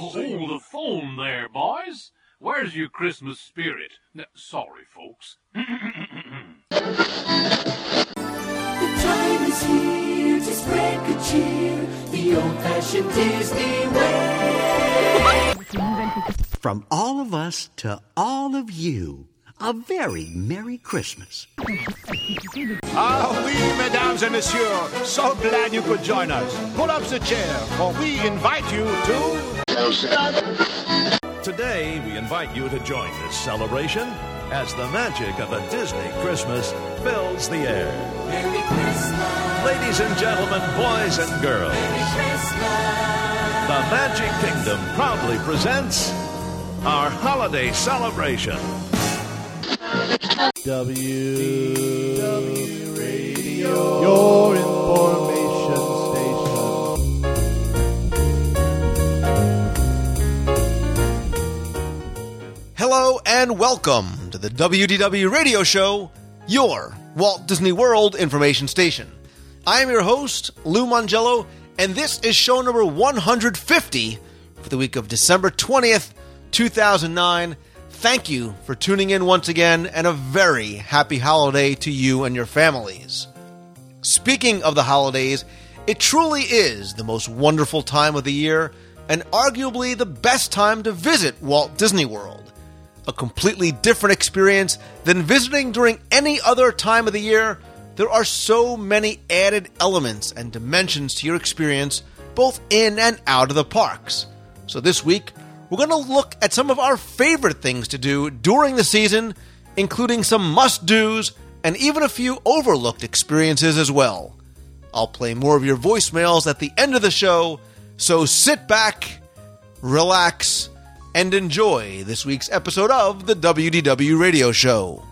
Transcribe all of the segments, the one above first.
Hold the phone there, boys. Where's your Christmas spirit? N- sorry, folks. The time is here to spread good cheer, the old-fashioned Disney way. From all of us to all of you, a very Merry Christmas. Ah oui, mesdames et messieurs, so glad you could join us. Pull up the chair, for we invite you to... Today, we invite you to join this celebration as the magic of a Disney Christmas fills the air. Merry Christmas, Ladies and gentlemen, boys and girls, Merry Christmas. the Magic Kingdom proudly presents our holiday celebration. W W Radio, your information and welcome to the WDW Radio Show, your Walt Disney World information station. I am your host, Lou Mongello, and this is show number 150 for the week of December 20th, 2009. Thank you for tuning in once again, and a very happy holiday to you and your families. Speaking of the holidays, it truly is the most wonderful time of the year and arguably the best time to visit Walt Disney World. A completely different experience than visiting during any other time of the year, there are so many added elements and dimensions to your experience both in and out of the parks. So this week, we're going to look at some of our favorite things to do during the season, including some must dos and even a few overlooked experiences as well. I'll play more of your voicemails at the end of the show, so sit back, relax, and enjoy this week's episode of the WDW Radio Show.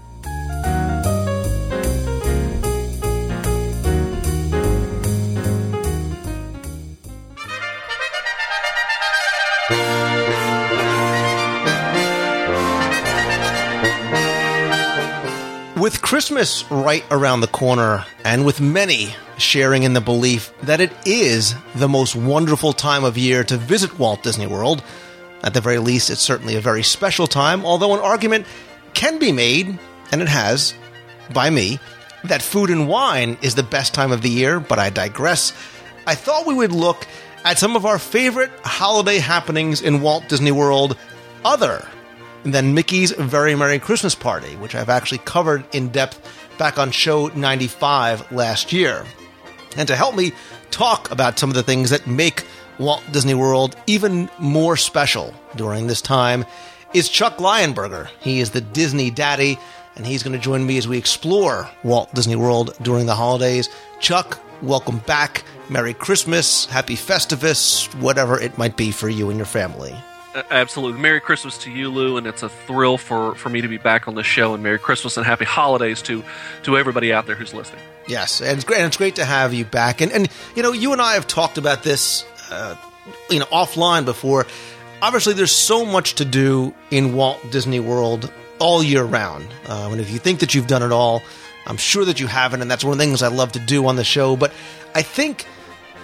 With Christmas right around the corner, and with many sharing in the belief that it is the most wonderful time of year to visit Walt Disney World, at the very least, it's certainly a very special time, although an argument can be made, and it has, by me, that food and wine is the best time of the year, but I digress. I thought we would look at some of our favorite holiday happenings in Walt Disney World other than Mickey's Very Merry Christmas Party, which I've actually covered in depth back on show 95 last year. And to help me talk about some of the things that make Walt Disney World even more special during this time is Chuck Lionberger. He is the Disney daddy, and he's going to join me as we explore Walt Disney World during the holidays. Chuck, welcome back. Merry Christmas, Happy Festivus, whatever it might be for you and your family. Absolutely. Merry Christmas to you, Lou, and it's a thrill for, for me to be back on the show. And Merry Christmas and Happy Holidays to to everybody out there who's listening. Yes, and it's great. And it's great to have you back. And and you know, you and I have talked about this, uh, you know, offline before. Obviously, there's so much to do in Walt Disney World all year round. Uh, and if you think that you've done it all, I'm sure that you haven't. And that's one of the things I love to do on the show. But I think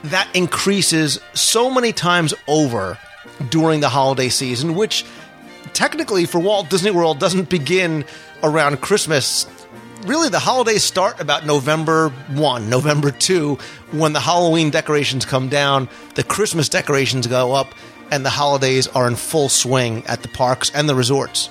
that increases so many times over during the holiday season, which technically for Walt Disney World doesn't begin around Christmas. Really, the holidays start about November 1, November 2, when the Halloween decorations come down, the Christmas decorations go up, and the holidays are in full swing at the parks and the resorts.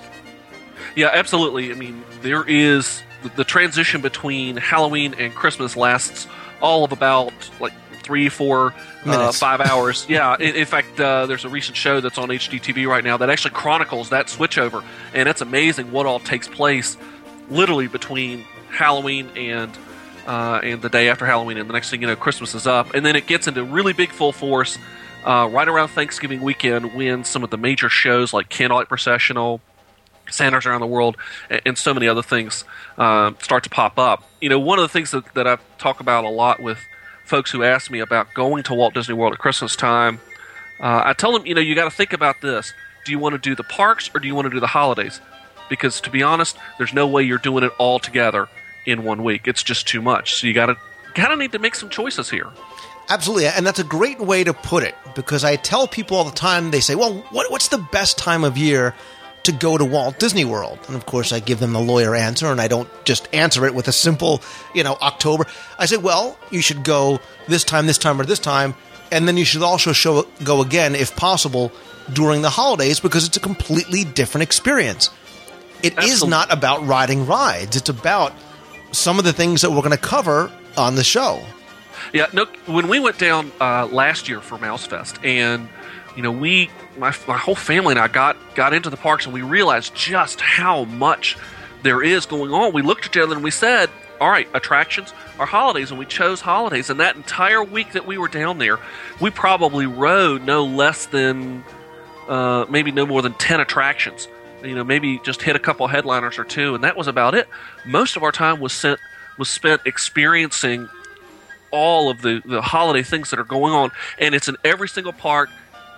Yeah, absolutely. I mean, there is the, transition between Halloween and Christmas lasts all of about like three, four, uh, five hours. yeah. In, in fact, uh, there's a recent show that's on HGTV right now that actually chronicles that switchover, and it's amazing what all takes place literally between Halloween and uh, and the day after Halloween, and the next thing you know, Christmas is up, and then it gets into really big full force uh, right around Thanksgiving weekend when some of the major shows like Candlelight Processional, Santa's Around the World, and, and so many other things um, start to pop up. You know, one of the things that, that I talk about a lot with folks who ask me about going to Walt Disney World at Christmas time, uh, I tell them, you know, you got to think about this. Do you want to do the parks or do you want to do the holidays? Because to be honest, there's no way you're doing it all together in one week. It's just too much. So you got to kind of need to make some choices here. Absolutely, and that's a great way to put it because I tell people all the time. They say, "Well, what, what's the best time of year to go to Walt Disney World?" And of course, I give them the lawyer answer, and I don't just answer it with a simple, you know, October. I say, "Well, you should go this time, this time, or this time, and then you should also show go again, if possible, during the holidays because it's a completely different experience. It is Absolutely. not about riding rides; it's about some of the things that we're going to cover on the show." Yeah, no. When we went down uh, last year for Mouse Fest, and you know, we, my, my whole family and I got got into the parks, and we realized just how much there is going on. We looked at each other and we said, "All right, attractions are holidays," and we chose holidays. And that entire week that we were down there, we probably rode no less than uh, maybe no more than 10 attractions. You know, maybe just hit a couple headliners or two, and that was about it. Most of our time was sent was spent experiencing all of the, the holiday things that are going on, and it's in every single park,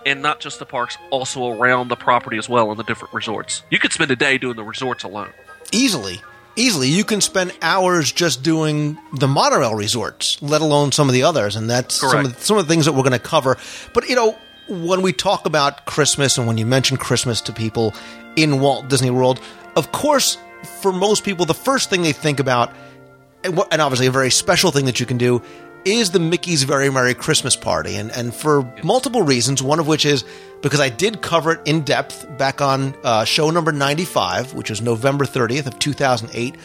and not just the parks, also around the property as well in the different resorts. You could spend a day doing the resorts alone. easily easily you can spend hours just doing the monorail resorts let alone some of the others and that's some of, some of the things that we're going to cover but you know when we talk about christmas and when you mention christmas to people in walt disney world of course for most people the first thing they think about and, obviously a very special thing that you can do is the Mickey's Very Merry Christmas Party. And, and for multiple reasons, one of which is because I did cover it in depth back on uh, show number 95, which was November 30th of 2008.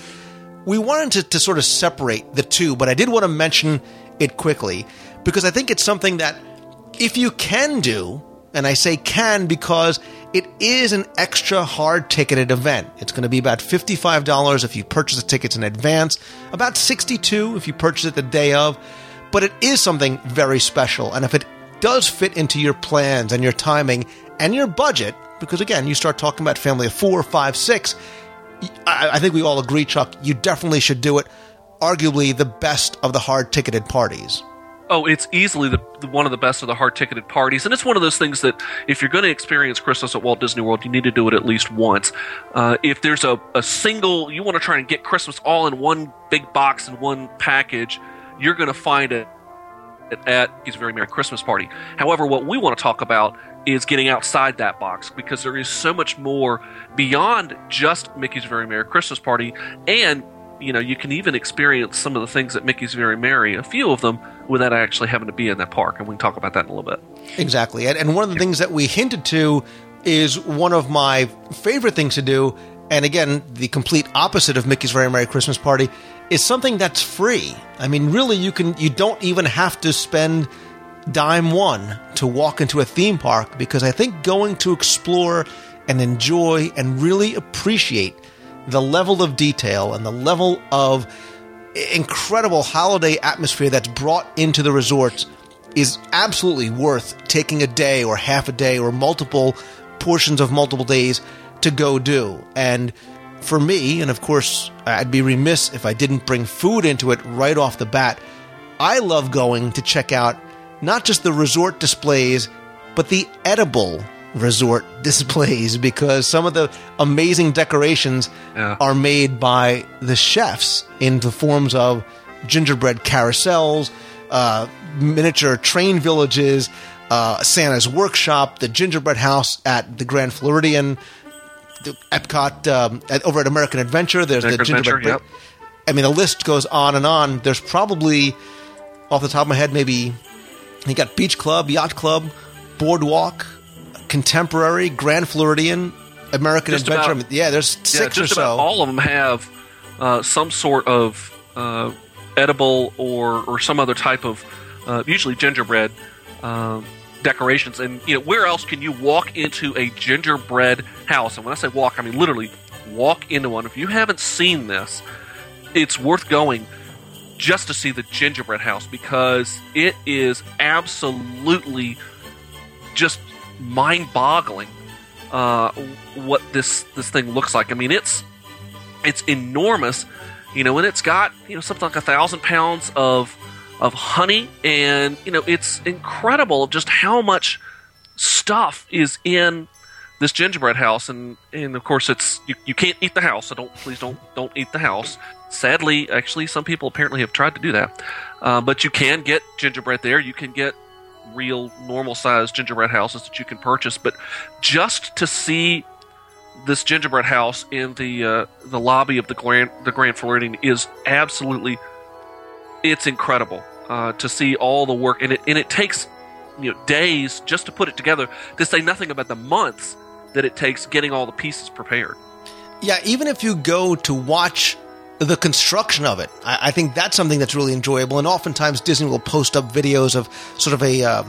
We wanted to, to sort of separate the two, but I did want to mention it quickly because I think it's something that if you can do, and I say can because it is an extra hard ticketed event. It's going to be about $55 if you purchase the tickets in advance, about 62 if you purchase it the day of, but it is something very special. And if it does fit into your plans and your timing and your budget, because again, you start talking about family of four, five, six, I, I think we all agree, Chuck, you definitely should do it. Arguably the best of the hard ticketed parties. Oh, it's easily the, the one of the best of the hard ticketed parties, and it's one of those things that if you're going to experience Christmas at Walt Disney World, you need to do it at least once. Uh, if there's a, a single, you want to try and get Christmas all in one big box and one package, you're going to find it at, Mickey's Very Merry Christmas Party. However, what we want to talk about is getting outside that box because there is so much more beyond just Mickey's Very Merry Christmas Party, and you know you can even experience some of the things at Mickey's Very Merry, a few of them, without actually having to be in that park, and we can talk about that in a little bit. Exactly. And, and one of the things that we hinted to is one of my favorite things to do. And again, the complete opposite of Mickey's Very Merry Christmas Party is something that's free. I mean, really, you can you don't even have to spend dime one to walk into a theme park because I think going to explore and enjoy and really appreciate the level of detail and the level of incredible holiday atmosphere that's brought into the resorts is absolutely worth taking a day or half a day or multiple portions of multiple days to go do. And for me, and of course, I'd be remiss if I didn't bring food into it right off the bat. I love going to check out not just the resort displays, but the edible resort displays because some of the amazing decorations Yeah. are made by the chefs in the forms of gingerbread carousels, uh, miniature train villages, uh, Santa's workshop, the gingerbread house at the Grand Floridian, the Epcot um, at, over at American Adventure. There's the gingerbread. Adventure, break- I mean, the list goes on and on. There's probably, off the top of my head, maybe you got Beach Club, Yacht Club, Boardwalk, Contemporary, Grand Floridian, American Just Adventure. about- yeah, there's yeah, six just or so. all of them have uh, some sort of uh, edible or or some other type of uh, usually gingerbread um decorations. And you know, where else can you walk into a gingerbread house? And when I say walk, I mean literally walk into one. If you haven't seen this, it's worth going just to see the gingerbread house because it is absolutely just mind-boggling uh, what this this thing looks like. I mean, it's it's enormous, you know, and it's got you know something like a thousand pounds of of honey, and you know, it's incredible just how much stuff is in this gingerbread house, and and of course, it's you, you can't eat the house, so don't please don't don't eat the house. Sadly, actually, some people apparently have tried to do that. Uh, but you can get gingerbread there. You can get real normal sized gingerbread houses that you can purchase. But just to see this gingerbread house in the uh, the lobby of the Grand the Grand Floridian is absolutely it's incredible uh, to see all the work and it and it takes you know days just to put it together. To say nothing about the months that it takes getting all the pieces prepared. Yeah, even if you go to watch the construction of it, I, I think that's something that's really enjoyable. And oftentimes Disney will post up videos of sort of a uh,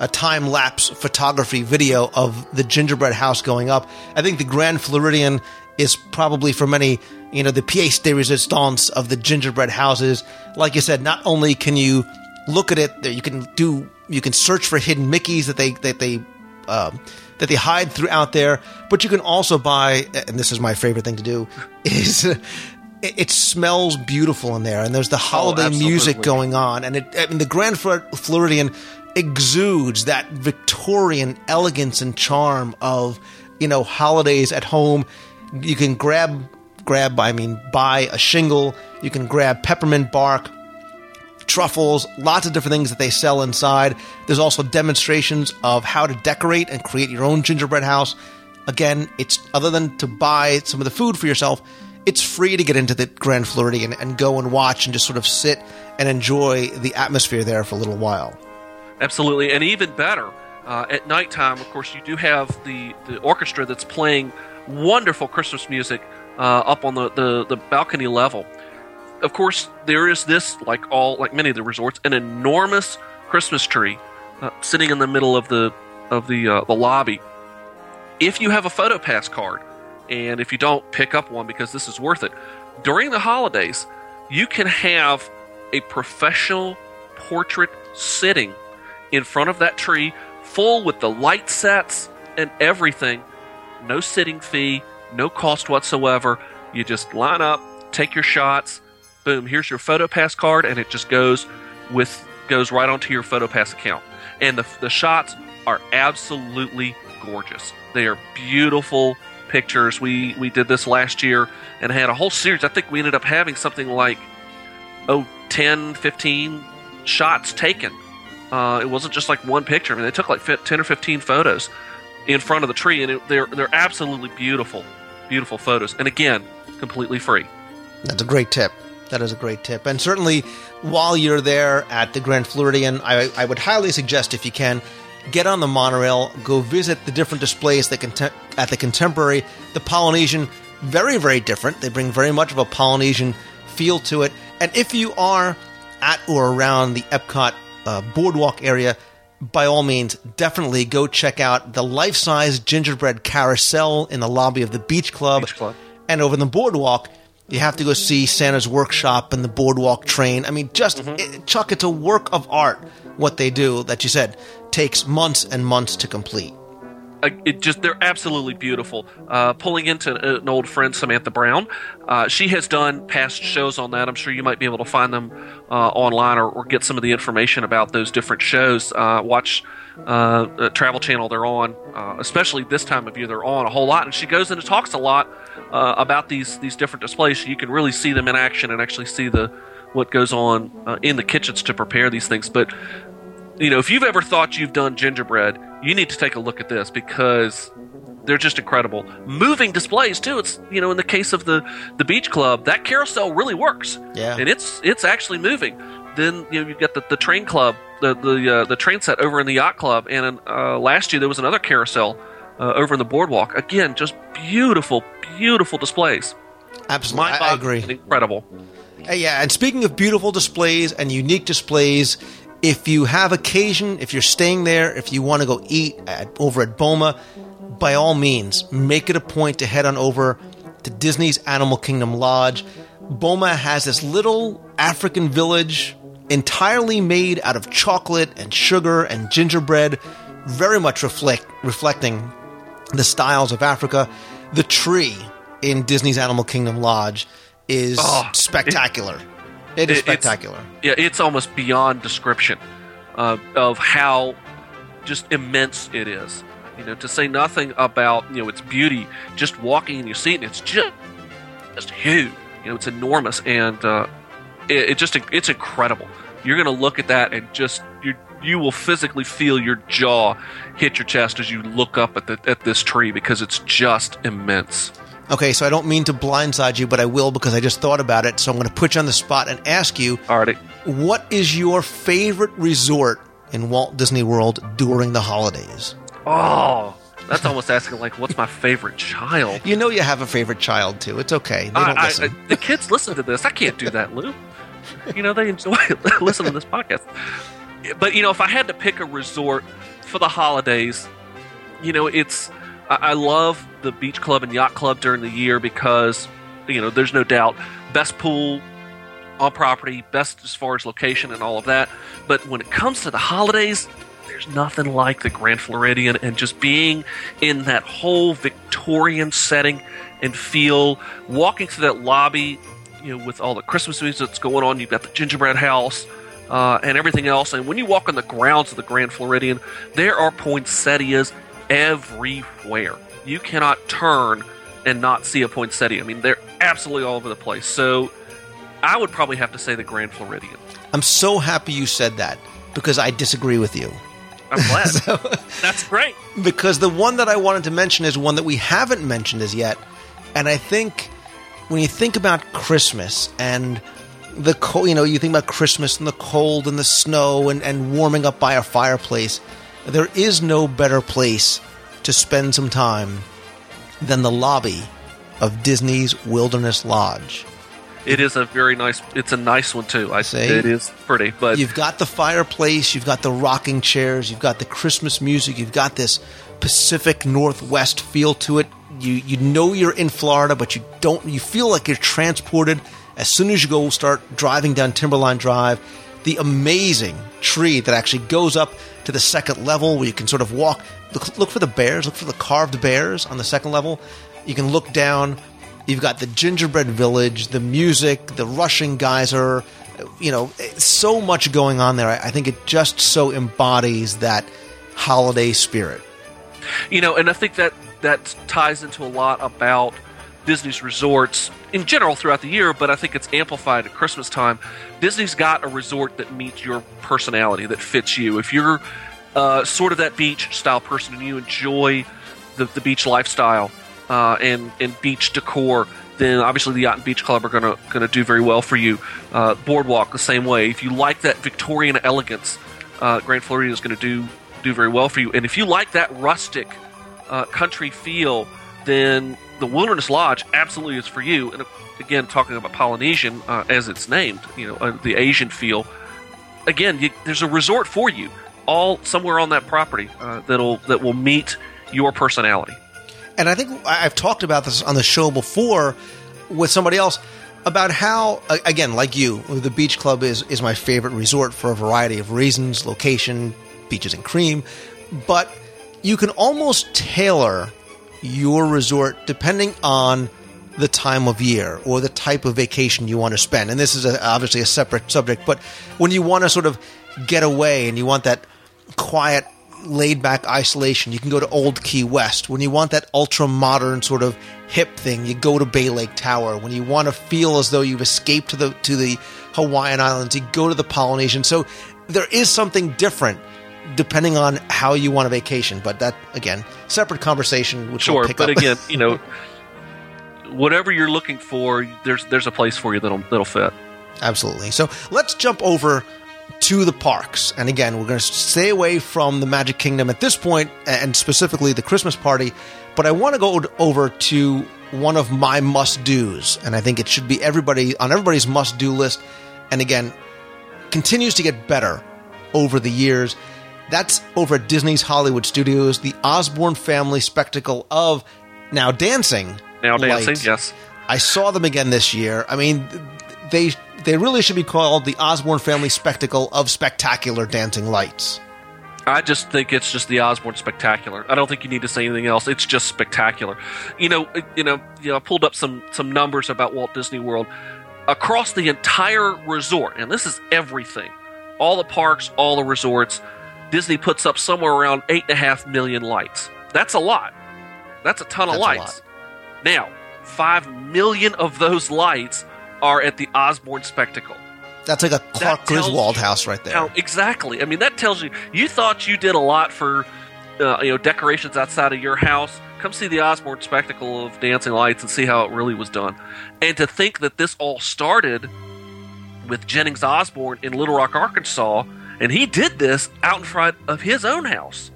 a time lapse photography video of the gingerbread house going up. I think the Grand Floridian is probably for many, you know, the pièce de résistance of the gingerbread houses. Like you said, not only can you look at it, you can do, you can search for hidden Mickey's that they that they um, that they hide throughout there, but you can also buy, and this is my favorite thing to do, is it, it smells beautiful in there, and there's the oh, holiday absolutely. music going on, and it, I mean, the Grand Floridian exudes that Victorian elegance and charm of you know holidays at home. You can grab grab, I mean, buy a shingle. You can grab peppermint bark, truffles, lots of different things that they sell inside. There's also demonstrations of how to decorate and create your own gingerbread house. Again, it's other than to buy some of the food for yourself, it's free to get into the Grand Floridian and go and watch and just sort of sit and enjoy the atmosphere there for a little while. Absolutely, and even better, uh, at nighttime, of course, you do have the, the orchestra that's playing wonderful Christmas music uh, up on the, the, the balcony level. Of course, there is this, like all, like many of the resorts, an enormous Christmas tree uh, sitting in the middle of the of the uh, the lobby. If you have a photo pass card, and if you don't pick up one because this is worth it, during the holidays, you can have a professional portrait sitting in front of that tree, full with the light sets and everything. No sitting fee, no cost whatsoever. You just line up, take your shots, boom, here's your photo pass card, and it just goes with goes right onto your photo pass account. And the, the shots are absolutely gorgeous. They are beautiful pictures. We we did this last year and had a whole series. I think we ended up having something like oh 10, 15 shots taken. Uh, it wasn't just like one picture. I mean, they took like 10 or 15 photos in front of the tree, and it, they're they're absolutely beautiful, beautiful photos. And again, completely free. That's a great tip. That is a great tip. And certainly, while you're there at the Grand Floridian, I, I would highly suggest, if you can, get on the monorail, go visit the different displays that contem- at the Contemporary. The Polynesian, very, very different. They bring very much of a Polynesian feel to it. And if you are at or around the Epcot uh, boardwalk area, by all means, definitely go check out the life size gingerbread carousel in the lobby of the Beach Club. Beach Club. And over the boardwalk, you have to go see Santa's workshop and the boardwalk train. I mean, just it, Chuck, it's a work of art what they do that you said takes months and months to complete. uh, it just they're absolutely beautiful. Uh, pulling into an old friend Samantha Brown, uh, she has done past shows on that. I'm sure you might be able to find them uh, online or, or get some of the information about those different shows. Uh, watch Travel Channel; they're on, especially this time of year. They're on a whole lot, and she goes in and talks a lot about these these different displays. You can really see them in action and actually see the what goes on uh, in the kitchens to prepare these things. But you know, if you've ever thought you've done gingerbread, you need to take a look at this because they're just incredible. Moving displays too. It's you know, in the case of the the beach club, that carousel really works. Yeah. and it's it's actually moving. Then you know you've got the, the train club, the the uh, the train set over in the yacht club, and uh, last year there was another carousel uh, over in the boardwalk. Again, just beautiful, beautiful displays. Absolutely, I, I agree. Incredible. Uh, yeah, and speaking of beautiful displays and unique displays, if you have occasion, if you're staying there, if you want to go eat at, over at Boma, by all means, make it a point to head on over to Disney's Animal Kingdom Lodge. Boma has this little African village entirely made out of chocolate and sugar and gingerbread, very much reflect, reflecting the styles of Africa. The tree in Disney's Animal Kingdom Lodge is Oh, spectacular. it is it- it's- spectacular. Yeah, it's almost beyond description uh, of how just immense it is. You know, to say nothing about you know its beauty. Just walking in your seat, and it's just just huge. You know, it's enormous, and uh, it, it just it's incredible. You're going to look at that and just you you will physically feel your jaw hit your chest as you look up at the at this tree because it's just immense. Okay, so I don't mean to blindside you, but I will because I just thought about it. So I'm going to put you on the spot and ask you Alrighty. what is your favorite resort in Walt Disney World during the holidays? Oh, that's almost asking like, what's my favorite child? You know you have a favorite child too. It's okay. They don't I- I- the kids listen to this. I can't do that, Lou. You know they enjoy listening to this podcast. But you know, if I had to pick a resort for the holidays, you know, it's I, I love the beach club and yacht club during the year because you know there's no doubt best pool on property, best as far as location and all of that. But when it comes to the holidays, there's nothing like the Grand Floridian and just being in that whole Victorian setting and feel walking through that lobby, you know, with all the Christmas music that's going on. You've got the gingerbread house uh, and everything else. And when you walk on the grounds of the Grand Floridian, there are poinsettias everywhere. You cannot turn and not see a poinsettia. I mean, they're absolutely all over the place. So I would probably have to say the Grand Floridian. I'm so happy you said that because I disagree with you. I'm glad. That's great. because the one that I wanted to mention is one that we haven't mentioned as yet, and I think when you think about Christmas and the cold, you know, you think about Christmas and the cold and the snow and, and warming up by a fireplace. There is no better place to spend some time than the lobby of Disney's Wilderness Lodge. It is a very nice. It's a nice one too. I say it is pretty, but You've got the fireplace, you've got the rocking chairs, you've got the Christmas music, you've got this Pacific Northwest feel to it. You you know you're in Florida, but you don't you feel like you're transported as soon as you go start driving down Timberline Drive. The amazing tree that actually goes up to the second level where you can sort of walk look, look for the bears, look for the carved bears on the second level. You can look down You've got the gingerbread village, the music, the rushing geyser. You know, so much going on there. I think it just so embodies that holiday spirit. you know, and I think that that ties into a lot about Disney's resorts in general throughout the year, but I think it's amplified at Christmas time. Disney's got a resort that meets your personality, that fits you. If you're uh, sort of that beach style person and you enjoy the, the beach lifestyle uh, and and beach decor, then obviously the Yacht and Beach Club are gonna gonna do very well for you. Uh, Boardwalk the same way. If you like that Victorian elegance, uh, Grand Floridian is going to do do very well for you. And if you like that rustic uh, country feel, then the Wilderness Lodge absolutely is for you. And again, talking about Polynesian uh, as it's named, you know, uh, the Asian feel. Again, you, there's a resort for you, all somewhere on that property uh, that'll that will meet your personality. And I think I've talked about this on the show before with somebody else about how, again, like you, the beach club is, is my favorite resort for a variety of reasons location, beaches and cream. But you can almost tailor your resort depending on the time of year or the type of vacation you want to spend. And this is a, obviously a separate subject, but when you want to sort of get away and you want that quiet, laid back isolation, you can go to Old Key West. When you want that ultra modern sort of hip thing, you go to Bay Lake Tower. When you want to feel as though you've escaped to the to the Hawaiian Islands, you go to the Polynesian. So there is something different depending on how you want a vacation. But that again, separate conversation. Which we'll Sure, pick but up. again, you know, whatever you're looking for, there's there's a place for you that'll that'll fit. Absolutely. So let's jump over to the parks. And again, we're going to stay away from the Magic Kingdom at this point, and specifically the Christmas party. But I want to go over to one of my must dos, and I think it should be everybody on everybody's must do list. And again, continues to get better over the years. That's over at Disney's Hollywood Studios, the Osborne family spectacle of now dancing. Now dancing, lights. yes. I saw them again this year. I mean, they they really should be called the Osborne family spectacle of spectacular dancing lights. I just think it's just the Osborne spectacular. I don't think you need to say anything else. It's just spectacular. You know, you know, you know. I pulled up some some numbers about Walt Disney World across the entire resort, and this is everything, all the parks, all the resorts. Disney puts up somewhere around eight and a half million lights. That's a lot. That's a ton of That's a lights. Now, five million of those lights are at the Osborne Spectacle. That's like a Clark Griswold house right there. How exactly? I mean, that tells you you thought you did a lot for uh, you know decorations outside of your house. Come see the Osborne spectacle of dancing lights and see how it really was done. And to think that this all started with Jennings Osborne in Little Rock, Arkansas, and he did this out in front of his own house.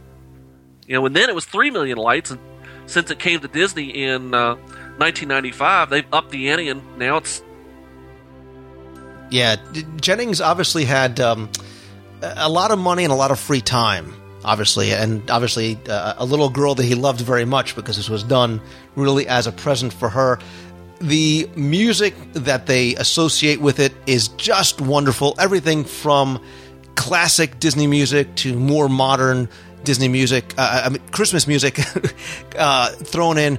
You know, and then it was three million lights, and since it came to Disney in uh, 1995, they've upped the ante, and now it's Yeah, Jennings obviously had um, a a lot of money and a lot of free time, obviously, and obviously uh, a little girl that he loved very much because this was done really as a present for her. The music that they associate with it is just wonderful. Everything from classic Disney music to more modern Disney music, uh, I mean, Christmas music uh, thrown in,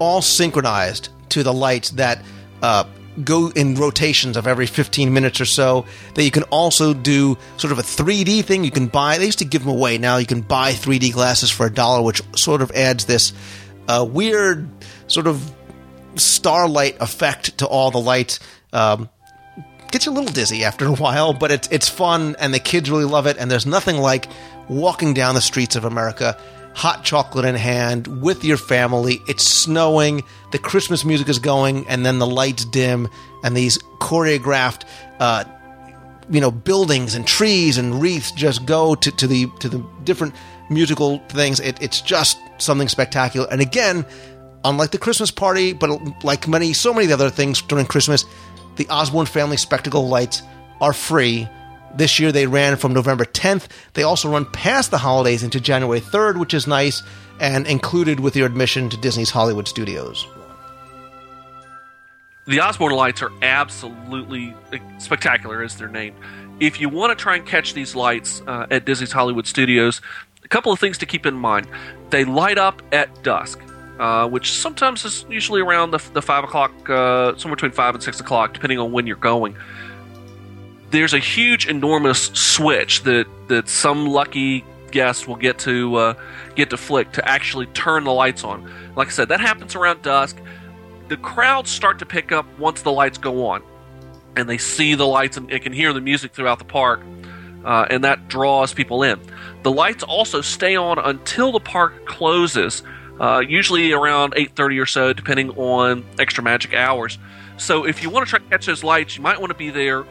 all synchronized to the lights that uh, go in rotations of every 15 minutes or so. That you can also do sort of a 3D thing. You can buy, they used to give them away. Now you can buy 3D glasses for a dollar, which sort of adds this uh, weird sort of starlight effect to all the lights. Um, gets you a little dizzy after a while, but it's it's fun and the kids really love it. And there's nothing like walking down the streets of America, hot chocolate in hand, with your family. It's snowing, the Christmas music is going, and then the lights dim, and these choreographed. Uh, you know, buildings and trees and wreaths just go to, to the to the different musical things. It, it's just something spectacular. And again, unlike the Christmas party, but like many so many other things during Christmas, the Osborne Family Spectacle lights are free. This year they ran from November 10th. They also run past the holidays into January 3rd, which is nice, and included with your admission to Disney's Hollywood Studios. the Osborne lights are absolutely spectacular, as they're named. If you want to try and catch these lights uh, at Disney's Hollywood Studios, a couple of things to keep in mind. They light up at dusk, uh, which sometimes is usually around the, the 5 o'clock, uh, somewhere between 5 and 6 o'clock, depending on when you're going. There's a huge, enormous switch that, that some lucky guest will get to uh, get to flick to actually turn the lights on. Like I said, that happens around dusk the crowds start to pick up once the lights go on and they see the lights and they can hear the music throughout the park uh, and that draws people in the lights also stay on until the park closes uh, usually around 8.30 or so depending on extra magic hours so if you want to try to catch those lights you might want to be there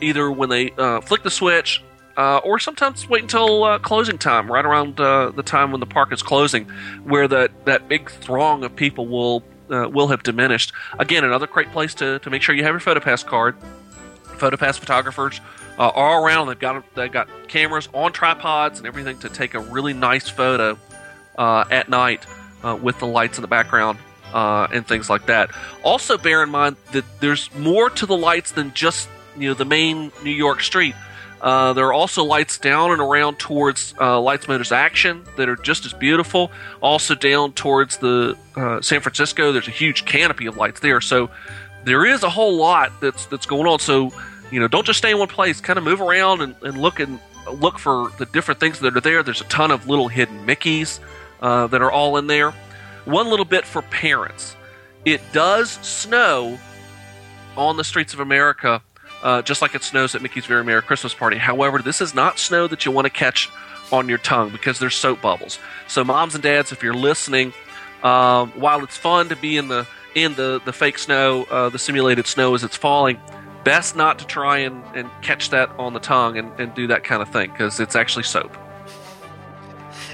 either when they uh, flick the switch uh, or sometimes wait until uh, closing time, right around uh, the time when the park is closing, where that, that big throng of people will uh, will have diminished. Again, another great place to, to make sure you have your PhotoPass card. PhotoPass photographers uh, are all around. They've got they've got cameras on tripods and everything to take a really nice photo at night uh, with the lights in the background uh, and things like that. Also, bear in mind that there's more to the lights than just you know the main New York street. Uh, there are also lights down and around towards uh, Lights Motors Action that are just as beautiful. Also down towards the uh, San Francisco, there's a huge canopy of lights there. So there is a whole lot that's that's going on. So you know, don't just stay in one place. Kind of move around and, and look and look for the different things that are there. There's a ton of little hidden Mickey's uh, that are all in there. One little bit for parents. It does snow on the streets of America uh, just like it snows at Mickey's Very Merry Christmas Party. However, this is not snow that you want to catch on your tongue because there's soap bubbles. So, moms and dads, if you're listening, um, while it's fun to be in the in the the fake snow, uh, the simulated snow as it's falling, best not to try and, and catch that on the tongue and, and do that kind of thing because it's actually soap.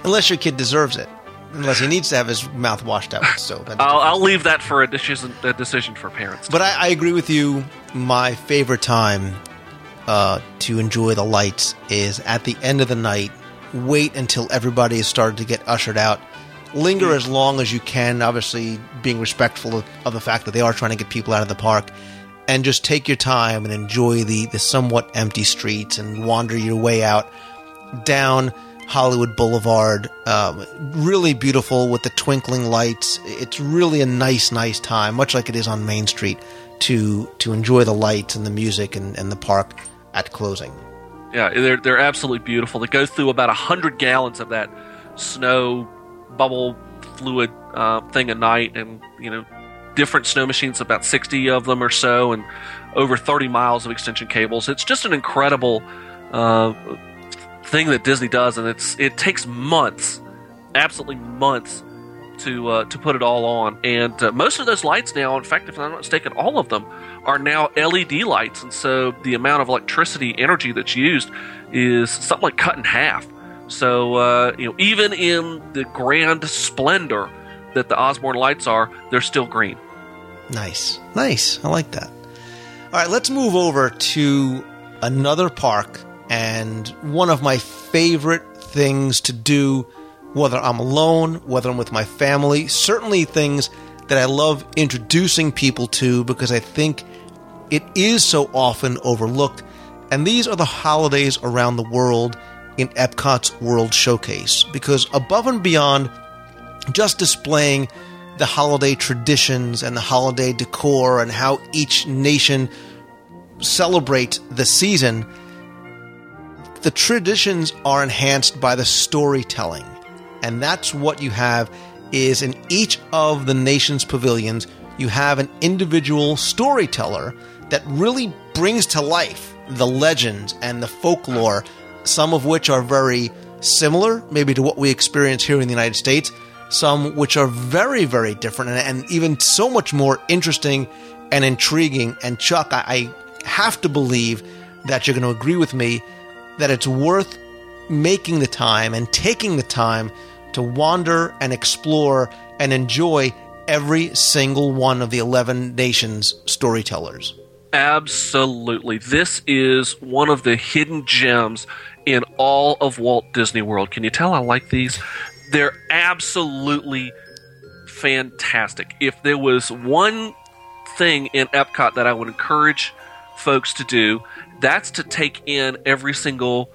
Unless your kid deserves it. Unless he needs to have his mouth washed out with soap. I'll. I'll leave that for a decision, a decision for parents. But I, I agree with you. My favorite time uh, to enjoy the lights is at the end of the night. Wait until everybody has started to get ushered out. Linger as long as you can, obviously being respectful of, of the fact that they are trying to get people out of the park. And just take your time and enjoy the, the somewhat empty streets and wander your way out down Hollywood Boulevard. Um, really beautiful with the twinkling lights. It's really a nice, nice time, much like it is on Main Street, to to enjoy the lights and the music and, and the park at closing. Yeah, they're they're absolutely beautiful. They go through about hundred gallons of that snow bubble fluid uh, thing a night, and you know, different snow machines, about sixty of them or so, and over 30 miles of extension cables. It's just an incredible uh, thing that Disney does, and it's it takes months, absolutely months, to uh, to put it all on. And uh, most of those lights now, in fact, if I'm not mistaken, all of them are now LED lights, and so the amount of electricity energy that's used is something like cut in half. So uh, you know, even in the grand splendor that the Osborne lights are, they're still green. Nice. Nice. I like that. All right, let's move over to another park and one of my favorite things to do, whether I'm alone, whether I'm with my family, certainly things that I love introducing people to because I think it is so often overlooked. And these are the holidays around the world in Epcot's World Showcase because above and beyond just displaying the holiday traditions and the holiday decor and how each nation celebrates the season, the traditions are enhanced by the storytelling. And that's what you have is in each of the nation's pavilions, you have an individual storyteller that really brings to life the legends and the folklore, some of which are very similar, maybe to what we experience here in the United States, some which are very, very different and, and even so much more interesting and intriguing. And Chuck, I, I have to believe that you're going to agree with me that it's worth making the time and taking the time to wander and explore and enjoy every single one of the 11 nations storytellers. Absolutely. This is one of the hidden gems in all of Walt Disney World. Can you tell I like these? They're absolutely fantastic. If there was one thing in Epcot that I would encourage folks to do, that's to take in every single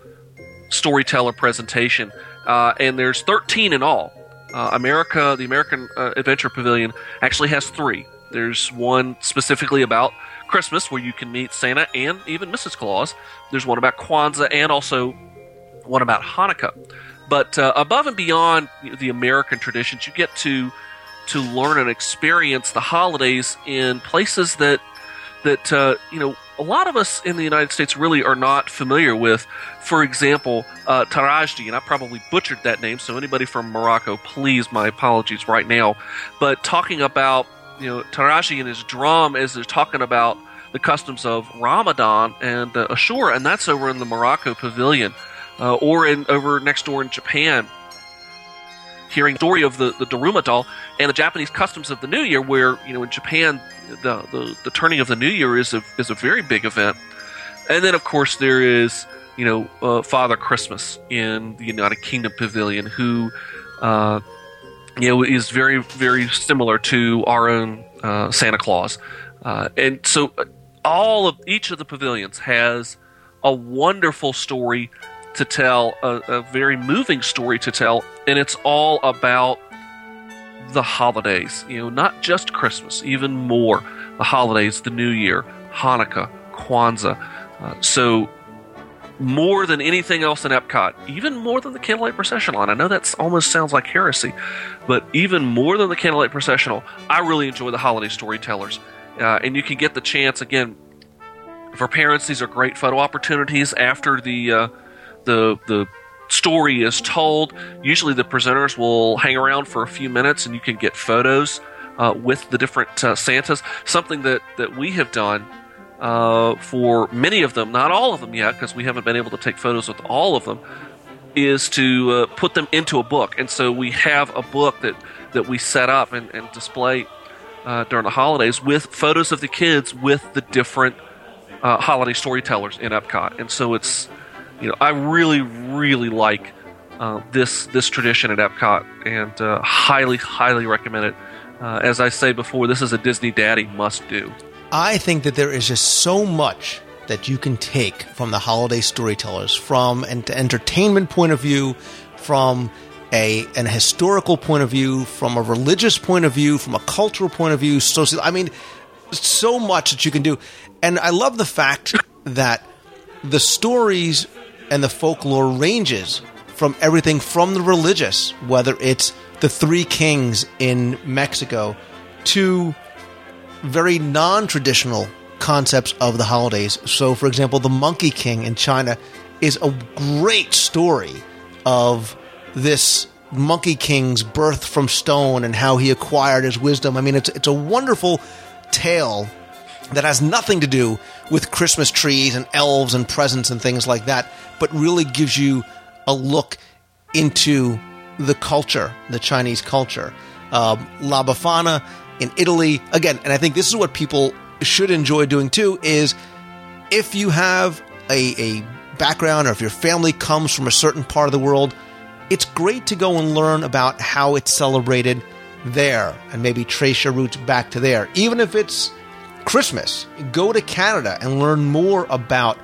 storyteller presentation. Uh, and there's 13 in all. Uh, America, the American uh, Adventure Pavilion, actually has three. There's one specifically about Christmas where you can meet Santa and even Mrs. Claus. There's one about Kwanzaa and also one about Hanukkah. But uh, above and beyond the American traditions, you get to to learn and experience the holidays in places that that uh, you know a lot of us in the United States really are not familiar with. For example, uh, Tarajdi, and I probably butchered that name, so anybody from Morocco, please, my apologies right now. But talking about you know Taraji and his drum as they're talking about the customs of Ramadan and uh, Ashura, and that's over in the Morocco Pavilion, uh, or in over next door in Japan. Hearing story of the the Daruma doll and the Japanese customs of the New Year, where you know in Japan the the, the turning of the New Year is a is a very big event, and then of course there is you know uh, Father Christmas in the United Kingdom Pavilion, who uh, you know is very very similar to our own uh, Santa Claus, uh, and so uh, all of each of the pavilions has a wonderful story to tell, a, a very moving story to tell, and it's all about the holidays. You know, not just Christmas, even more the holidays, the New Year, Hanukkah, Kwanzaa. Uh, so more than anything else in Epcot, even more than the Candlelight Processional. And I know that almost sounds like heresy, but even more than the Candlelight Processional, I really enjoy the holiday storytellers. Uh, and you can get the chance again for parents. These are great photo opportunities after the uh, the the story is told. Usually, the presenters will hang around for a few minutes, and you can get photos uh, with the different uh, Santas. Something that that we have done uh, for many of them, not all of them yet, because we haven't been able to take photos with all of them, is to uh, put them into a book. And so we have a book that, that we set up and, and display uh, during the holidays with photos of the kids with the different uh, holiday storytellers in Epcot. And so it's, you know, I really, really like uh, this this tradition at Epcot and uh, highly, highly recommend it. as I say before, this is a Disney Daddy must do. I think that there is just so much that you can take from the holiday storytellers from an entertainment point of view, from a an historical point of view, from a religious point of view, from a cultural point of view, social I mean so much that you can do. And I love the fact that the stories and the folklore ranges from everything from the religious, whether it's the three kings in Mexico to very non traditional concepts of the holidays. So, for example, the Monkey King in China is a great story of this Monkey King's birth from stone and how he acquired his wisdom. I mean, it's it's a wonderful tale that has nothing to do with Christmas trees and elves and presents and things like that, but really gives you a look into the culture, the Chinese culture. Um, La in Italy, again, and I think this is what people should enjoy doing too, is if you have a, a background or if your family comes from a certain part of the world, it's great to go and learn about how it's celebrated there and maybe trace your roots back to there. Even if it's Christmas, go to Canada and learn more about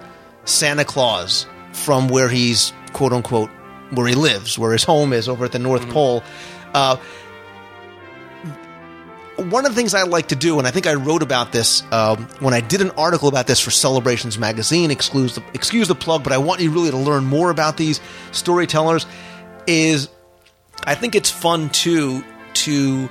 Santa Claus from where he's quote unquote where he lives, where his home is over at the North Pole. Uh, one of the things I like to do, and I think I wrote about this um, when I did an article about this for Celebrations magazine. Excuse the, excuse the plug, but I want you really to learn more about these storytellers. Is I think it's fun too to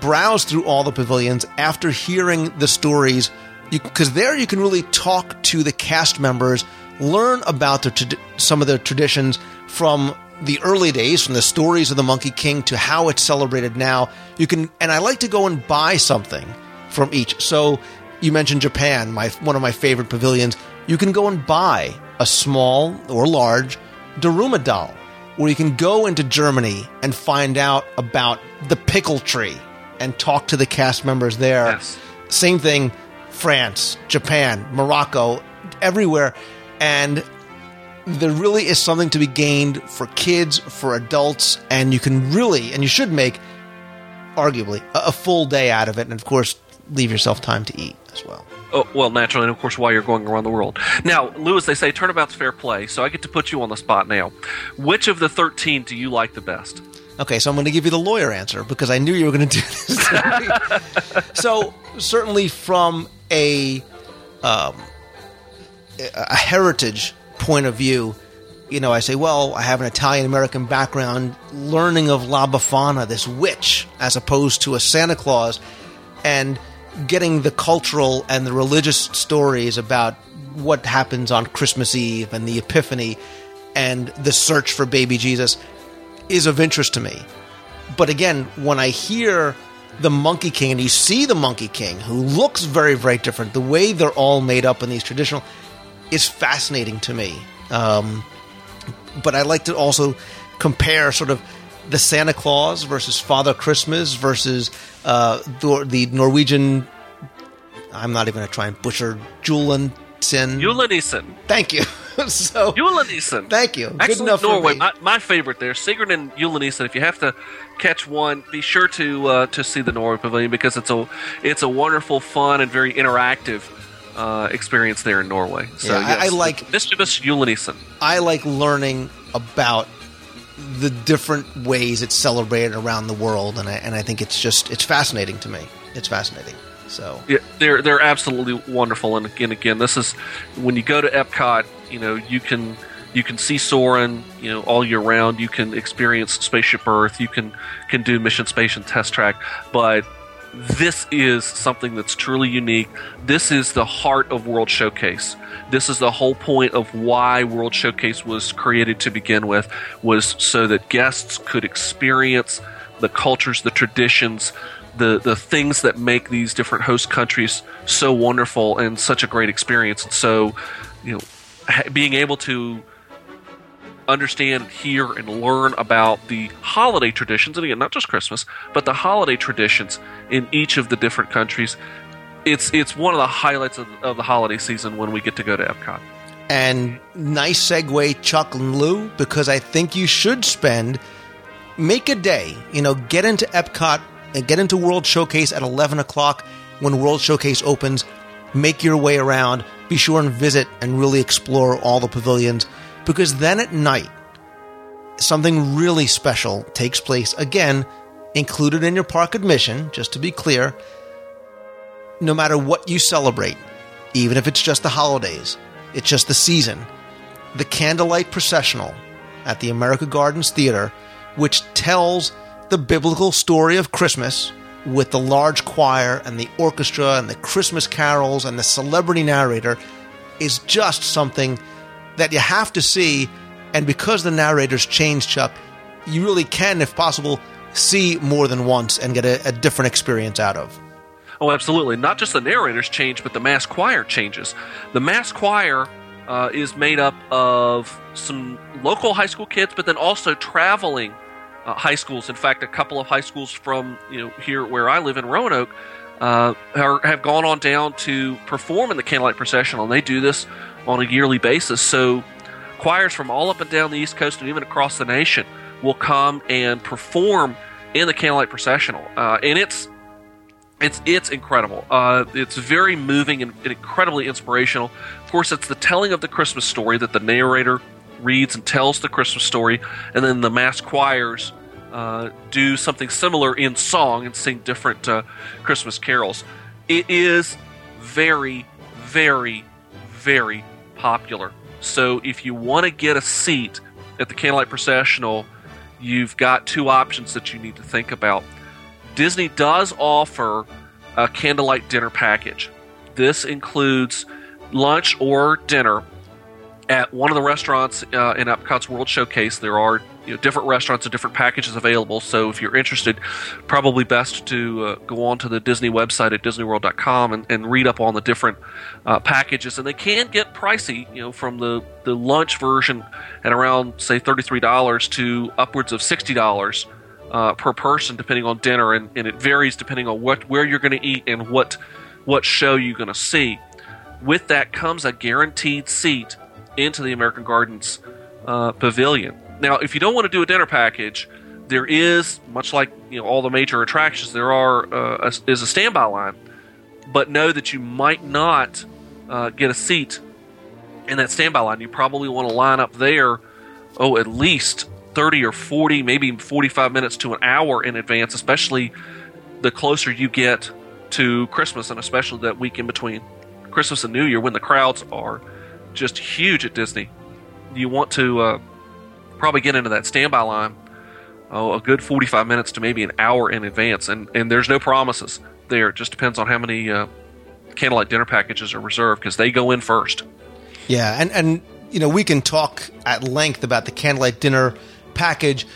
browse through all the pavilions after hearing the stories, because there you can really talk to the cast members, learn about their some of their traditions from the early days, from the stories of the Monkey King to how it's celebrated now. You can, and I like to go and buy something from each. So you mentioned Japan, my one of my favorite pavilions. You can go and buy a small or large Daruma doll, where you can go into Germany and find out about the pickle tree and talk to the cast members there. Yes. Same thing, France, Japan, Morocco, everywhere. And there really is something to be gained for kids, for adults, and you can really, and you should make, arguably, a, a full day out of it. And of course, leave yourself time to eat as well. Oh, well, naturally, and of course, while you're going around the world. Now, Lewis, they say turnabout's fair play, so I get to put you on the spot now. Which of the 13 do you like the best? Okay, so I'm going to give you the lawyer answer because I knew you were going to do this. to so certainly from a um, a heritage point of view, you know, I say, well, I have an Italian American background, learning of La Befana, this witch, as opposed to a Santa Claus, and getting the cultural and the religious stories about what happens on Christmas Eve and the Epiphany and the search for baby Jesus is of interest to me. But again, when I hear the Monkey King and you see the Monkey King, who looks very, very different, the way they're all made up in these traditional is fascinating to me. Um, but I like to also compare sort of the Santa Claus versus Father Christmas versus uh, the, the Norwegian. I'm not even going to try and butcher Julensin. Julenisen. Thank you. so Julenisen. Thank you. Good Excellent enough for Norway. me. My, my favorite there, Sigurd and Julenisen. If you have to catch one, be sure to uh, to see the Norway Pavilion because it's a it's a wonderful, fun, and very interactive uh, experience there in Norway. So Yeah, I- I like- mischievous Julenisen. I like learning about the different ways it's celebrated around the world, and I, and I think it's just it's fascinating to me. It's fascinating. So Yeah, they're they're absolutely wonderful. And again, again, this is when you go to Epcot. You know, you can you can see Soarin'. You know, all year round. You can experience Spaceship Earth. You can can do Mission Space and Test Track. But this is something that's truly unique. This is the heart of World Showcase. This is the whole point of why World Showcase was created to begin with, was so that guests could experience the cultures, the traditions, the the things that make these different host countries so wonderful and such a great experience. And so, you know, being able to understand, hear, and learn about the holiday traditions, and again, not just Christmas, but the holiday traditions in each of the different countries. It's it's one of the highlights of, of the holiday season when we get to go to Epcot. and nice segue, Chuck and Lou, because I think you should spend make a day. You know, get into Epcot and get into World Showcase at eleven o'clock when World Showcase opens. Make your way around. Be sure and visit and really explore all the pavilions, because then at night something really special takes place again, included in your park admission. Just to be clear, no matter what you celebrate, even if it's just the holidays, it's just the season. The Candlelight Processional at the America Gardens Theater, which tells the biblical story of Christmas with the large choir and the orchestra and the Christmas carols and the celebrity narrator is just something that you have to see. And because the narrators change, Chuck, you really can, if possible, see more than once and get a, a different experience out of. Oh, absolutely. Not just the narrators change, but the mass choir changes. The mass choir uh, is made up of some local high school kids, but then also traveling uh, high schools. In fact, a couple of high schools from you know here where I live in Roanoke uh, are, have gone on down to perform in the candlelight processional, and they do this on a yearly basis. So choirs from all up and down the East Coast and even across the nation will come and perform in the candlelight processional, uh, and it's it's it's incredible. Uh, it's very moving and, and incredibly inspirational. Of course, it's the telling of the Christmas story that the narrator reads and tells the Christmas story, and then the mass choirs uh, do something similar in song and sing different uh, Christmas carols. It is very, very, very popular. So if you want to get a seat at the Candlelight Processional, you've got two options that you need to think about. Disney does offer a candlelight dinner package. This includes lunch or dinner at one of the restaurants uh, in Epcot's World Showcase. There are you know, different restaurants and different packages available. So if you're interested, probably best to uh, go on to the Disney website at DisneyWorld.com and, and read up on the different uh, packages. And they can get pricey, you know, from the, the lunch version at around say $33 to upwards of $60 uh, per person, depending on dinner, and, and it varies depending on what where you're going to eat and what what show you're going to see. With that comes a guaranteed seat into the American Gardens uh, Pavilion. Now, if you don't want to do a dinner package, there is much like you know all the major attractions. There are uh, a, is a standby line, but know that you might not uh, get a seat in that standby line. You probably want to line up there. Oh, at least 30 or 40, maybe 45 minutes to an hour in advance, especially the closer you get to Christmas and especially that week in between Christmas and New Year when the crowds are just huge at Disney. You want to uh, probably get into that standby line oh, a good 45 minutes to maybe an hour in advance, and, and there's no promises there. It just depends on how many uh, candlelight dinner packages are reserved because they go in first. Yeah, and and you know we can talk at length about the candlelight dinner package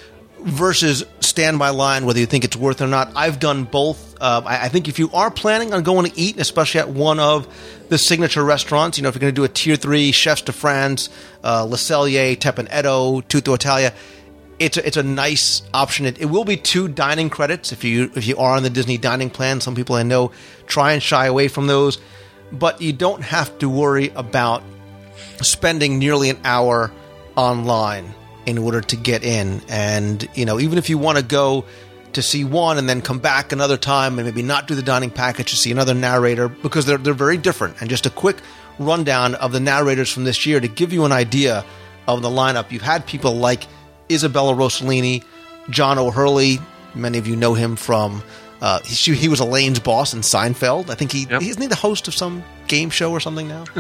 versus standby line, whether you think it's worth it or not. I've done both. Uh, I, I, think if you are planning on going to eat, especially at one of the signature restaurants, you know, if you're going to do a tier three, Chefs de France, uh, Le Cellier, Teppan Tutto Italia, it's a, it's a nice option. It, it, will be two dining credits if you if you are on the Disney dining plan. Some people I know try and shy away from those, but you don't have to worry about spending nearly an hour online in order to get in. And, you know, even if you want to go to see one and then come back another time and maybe not do the dining package to see another narrator because they're, they're very different. And just a quick rundown of the narrators from this year to give you an idea of the lineup. You've had people like Isabella Rossellini, John O'Hurley. Many of you know him from uh, he, he, was Elaine's boss in Seinfeld. I think he yep. isn't he the host of some game show or something now.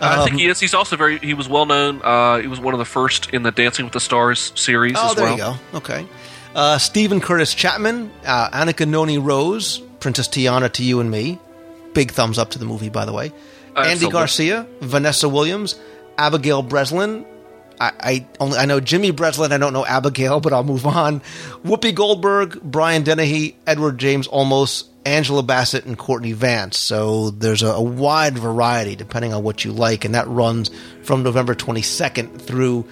I think he is. He's also very. He was well known. Uh, he was one of the first in the Dancing with the Stars series. Oh, as there well. you go. Okay. Uh, Steven Curtis Chapman, uh, Anika Noni Rose, Princess Tiana to you and me. Big thumbs up to the movie, by the way. Andy Garcia, Vanessa Williams, Abigail Breslin, I, I, only I know Jimmy Breslin. I don't know Abigail, but I'll move on. Whoopi Goldberg, Brian Dennehy, Edward James Olmos, Angela Bassett, and Courtney Vance. So there's a, a, wide variety depending on what you like, and that runs from November 22nd through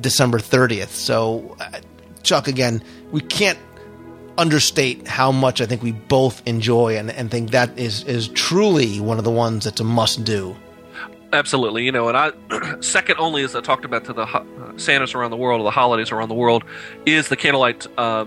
December 30th. So, uh, Chuck, again, we can't understate how much I think we both enjoy and, and think that is is truly one of the ones that's a must do. Absolutely, you know, and I second only as I talked about to the uh, Santas around the world or the holidays around the world is the candlelight uh,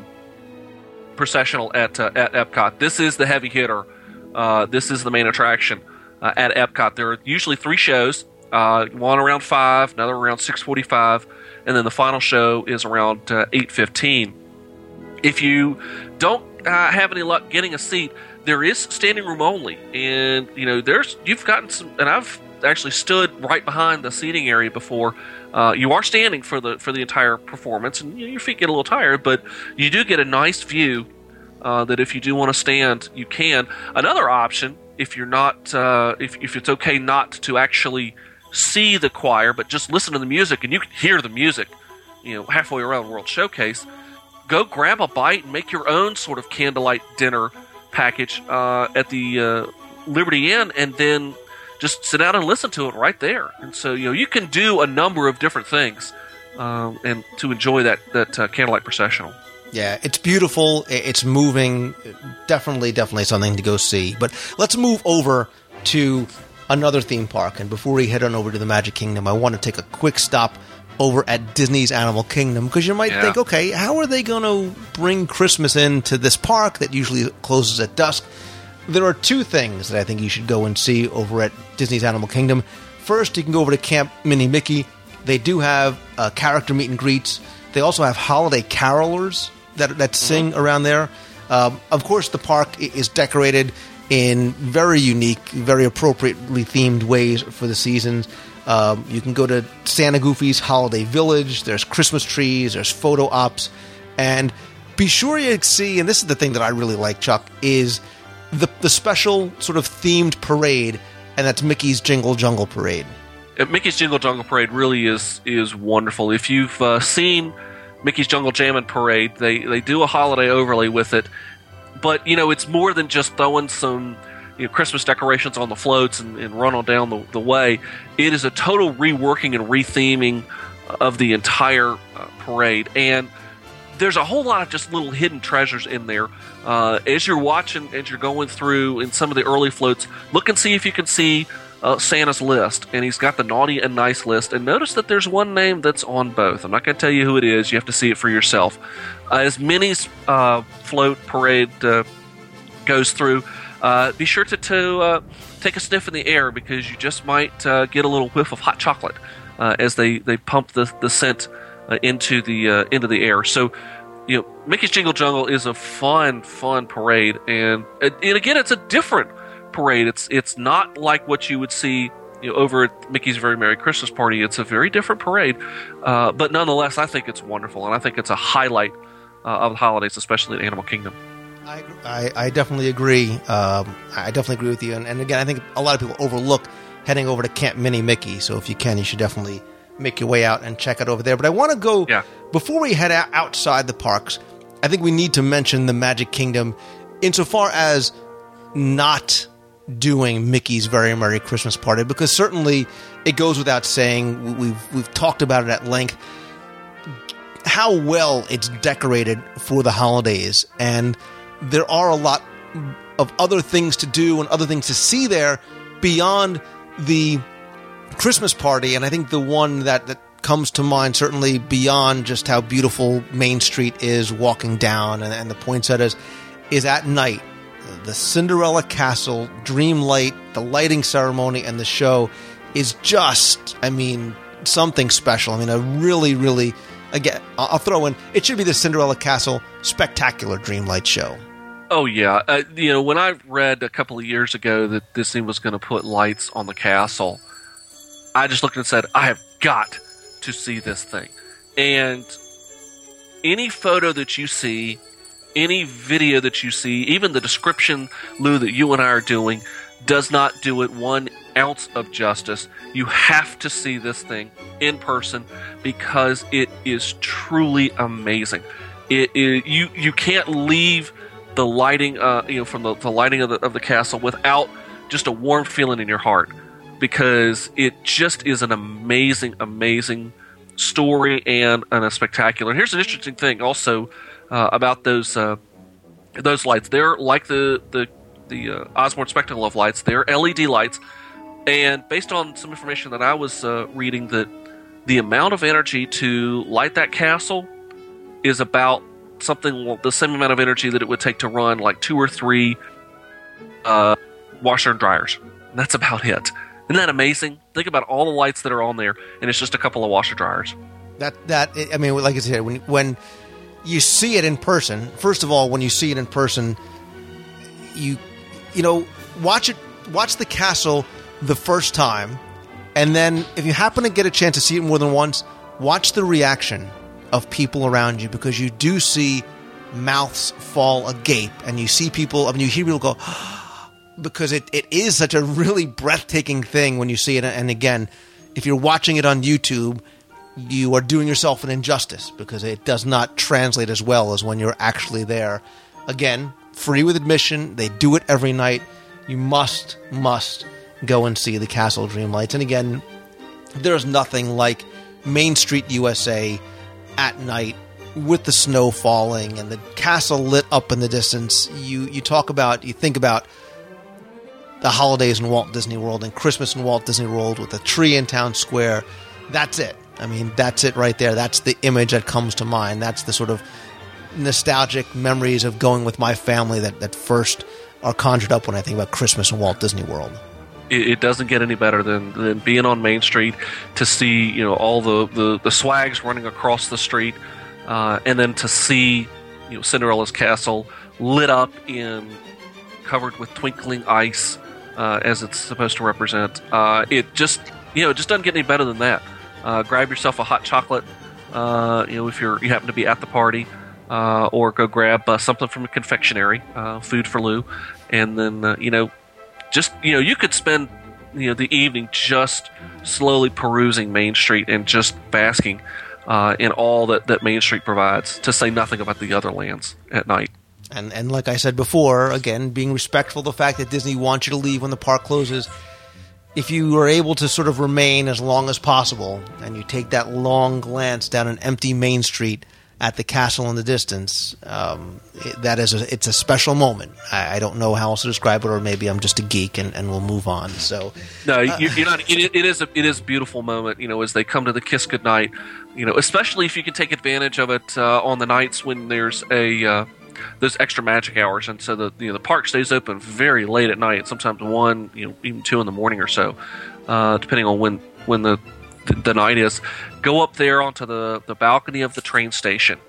processional at uh, at Epcot. This is the heavy hitter. Uh, this is the main attraction uh, at Epcot. There are usually three shows. Uh, one around five, another around six forty-five, and then the final show is around eight fifteen. If you don't have any luck getting a seat, there is standing room only, and you know there's you've gotten some, and I've actually stood right behind the seating area before. Uh, you are standing for the for the entire performance, and your feet get a little tired, but you do get a nice view uh, that if you do want to stand, you can. Another option, if you're not, uh, if, if it's okay not to actually see the choir, but just listen to the music and you can hear the music, you know, halfway around World Showcase, go grab a bite and make your own sort of candlelight dinner package uh, at the uh, Liberty Inn, and then just sit down and listen to it right there. And so, you know, you can do a number of different things um, and to enjoy that that uh, candlelight processional. Yeah, it's beautiful. It's moving. Definitely, definitely something to go see. But let's move over to another theme park. And before we head on over to the Magic Kingdom, I want to take a quick stop over at Disney's Animal Kingdom because you might Yeah. think, okay, how are they going to bring Christmas into this park that usually closes at dusk? There are two things that I think you should go and see over at Disney's Animal Kingdom. First, you can go over to Camp Mini Mickey. They do have uh, character meet and greets. They also have holiday carolers that that sing around there. Um, of course, the park is decorated in very unique, very appropriately themed ways for the seasons. Um, you can go to Santa Goofy's Holiday Village. There's Christmas trees. There's photo ops, and be sure you see. And this is the thing that I really like, Chuck, is the the special sort of themed parade, and that's Mickey's Jingle Jungle Parade. Uh, Mickey's Jingle Jungle Parade really is is wonderful. If you've uh, seen Mickey's Jungle Jammin' Parade, they they do a holiday overlay with it, but you know it's more than just throwing some you know, Christmas decorations on the floats and, and run on down the, the way. It is a total reworking and retheming of the entire uh, parade, and there's a whole lot of just little hidden treasures in there. Uh, as you're watching, as you're going through in some of the early floats, look and see if you can see uh, Santa's list. And he's got the naughty and nice list. And notice that there's one name that's on both. I'm not going to tell you who it is. You have to see it for yourself. Uh, as Minnie's uh, float parade uh, goes through, uh, be sure to, to uh, take a sniff in the air because you just might get a little whiff of hot chocolate as they, they pump the, the scent uh, into the uh, into the air. So, you know, Mickey's Jingle Jungle is a fun, fun parade, and and again, it's a different parade. It's it's not like what you would see. You know, over at Mickey's Very Merry Christmas Party, it's a very different parade, uh, but nonetheless, I think it's wonderful, and I think it's a highlight uh, of the holidays, especially at Animal Kingdom. I, I, I definitely agree. Um, I definitely agree with you. And, and again, I think a lot of people overlook heading over to Camp Mini Mickey. So if you can, you should definitely make your way out and check it over there. But I want to go Yeah. before we head out outside the parks. I think we need to mention the Magic Kingdom insofar as not doing Mickey's Very Merry Christmas Party because certainly it goes without saying. We've we've talked about it at length how well it's decorated for the holidays and there are a lot of other things to do and other things to see there beyond the Christmas party and I think the one that that comes to mind certainly beyond just how beautiful Main Street is walking down and, and the poinsettias is is at night the Cinderella Castle Dream Light the lighting ceremony and the show is just I mean something special. I mean a really really again I'll throw in it should be the Cinderella Castle spectacular Dreamlight show. Oh yeah, uh, you know when I read a couple of years ago that Disney was going to put lights on the castle, I just looked and said, "I have got to see this thing." And any photo that you see, any video that you see, even the description, Lou, that you and I are doing, does not do it one ounce of justice. You have to see this thing in person because it is truly amazing. It, it you you can't leave the lighting, uh, you know, from the, the lighting of the, of the castle without just a warm feeling in your heart because it just is an amazing, amazing story and, and a spectacular. And here's an interesting thing also uh, about those uh, those lights. They're like the the the uh, Osborne Spectacle of lights. They're LED lights, and based on some information that I was uh, reading, that the amount of energy to light that castle is about something the same amount of energy that it would take to run like two or three uh, washer and dryers. And that's about it. Isn't that amazing? Think about all the lights that are on there, and it's just a couple of washer dryers. that that I mean like I said when when you see it in person first of all when you see it in person you you know watch it watch the castle the first time and then if you happen to get a chance to see it more than once watch the reaction of people around you because you do see mouths fall agape, and you see people. I mean, you hear people go because it, it is such a really breathtaking thing when you see it. And again, if you're watching it on YouTube, you are doing yourself an injustice because it does not translate as well as when you're actually there. Again, free with admission. They do it every night. You must, must go and see the Castle Dreamlights. And again, there's nothing like Main Street USA at night with the snow falling and the castle lit up in the distance. You you talk about you think about the holidays in Walt Disney World and Christmas in Walt Disney World with a tree in town square. That's it. I mean, that's it right there. That's the image that comes to mind. That's the sort of nostalgic memories of going with my family that, that first are conjured up when I think about Christmas in Walt Disney World. It, doesn't get any better than, than being on Main Street to see you know all the, the, the swags running across the street, uh, and then to see you know Cinderella's castle lit up in covered with twinkling ice uh, as it's supposed to represent. Uh, it just you know it just doesn't get any better than that. Uh, grab yourself a hot chocolate, uh, you know if you're you happen to be at the party, uh, or go grab uh, something from a confectionery, food for Lou, and then you know just you know you could spend you know the evening just slowly perusing Main Street and just basking in all that that Main Street provides. To say nothing about the other lands at night. And and like I said before, again, being respectful of the fact that Disney wants you to leave when the park closes. If you are able to sort of remain as long as possible, and you take that long glance down an empty Main Street at the castle in the distance, um, it, that is a, it's a special moment. I, I don't know how else to describe it, or maybe I'm just a geek and, and we'll move on. So No, you, you're not. It, it is a it is a beautiful moment. You know, as they come to the kiss goodnight. You know, especially if you can take advantage of it uh, on the nights when there's a uh, those extra magic hours, and so the you know the park stays open very late at night, sometimes one, you know, even two in the morning or so, uh, depending on when when the, the night is. Go up there onto the the balcony of the train station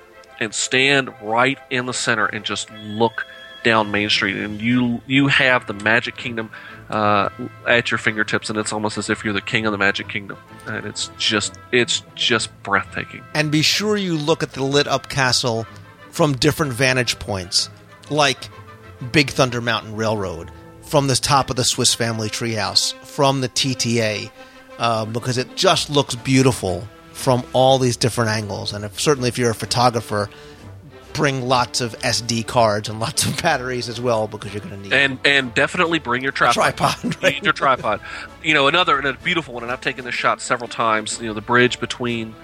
and stand right in the center and just look down Main Street, and you you have the Magic Kingdom uh, at your fingertips, and it's almost as if you're the king of the Magic Kingdom, and it's just it's just breathtaking. and be sure you look at the lit up castle from different vantage points, like Big Thunder Mountain Railroad, from the top of the Swiss Family Treehouse, from the TTA, uh, because it just looks beautiful from all these different angles. And if, certainly, if you're a photographer, bring lots of SD cards and lots of batteries as well, because you're going to need. and and definitely bring your tripod. tripod, You right. need your tripod. You know, another and a beautiful one, and I've taken this shot several times. You know, the bridge between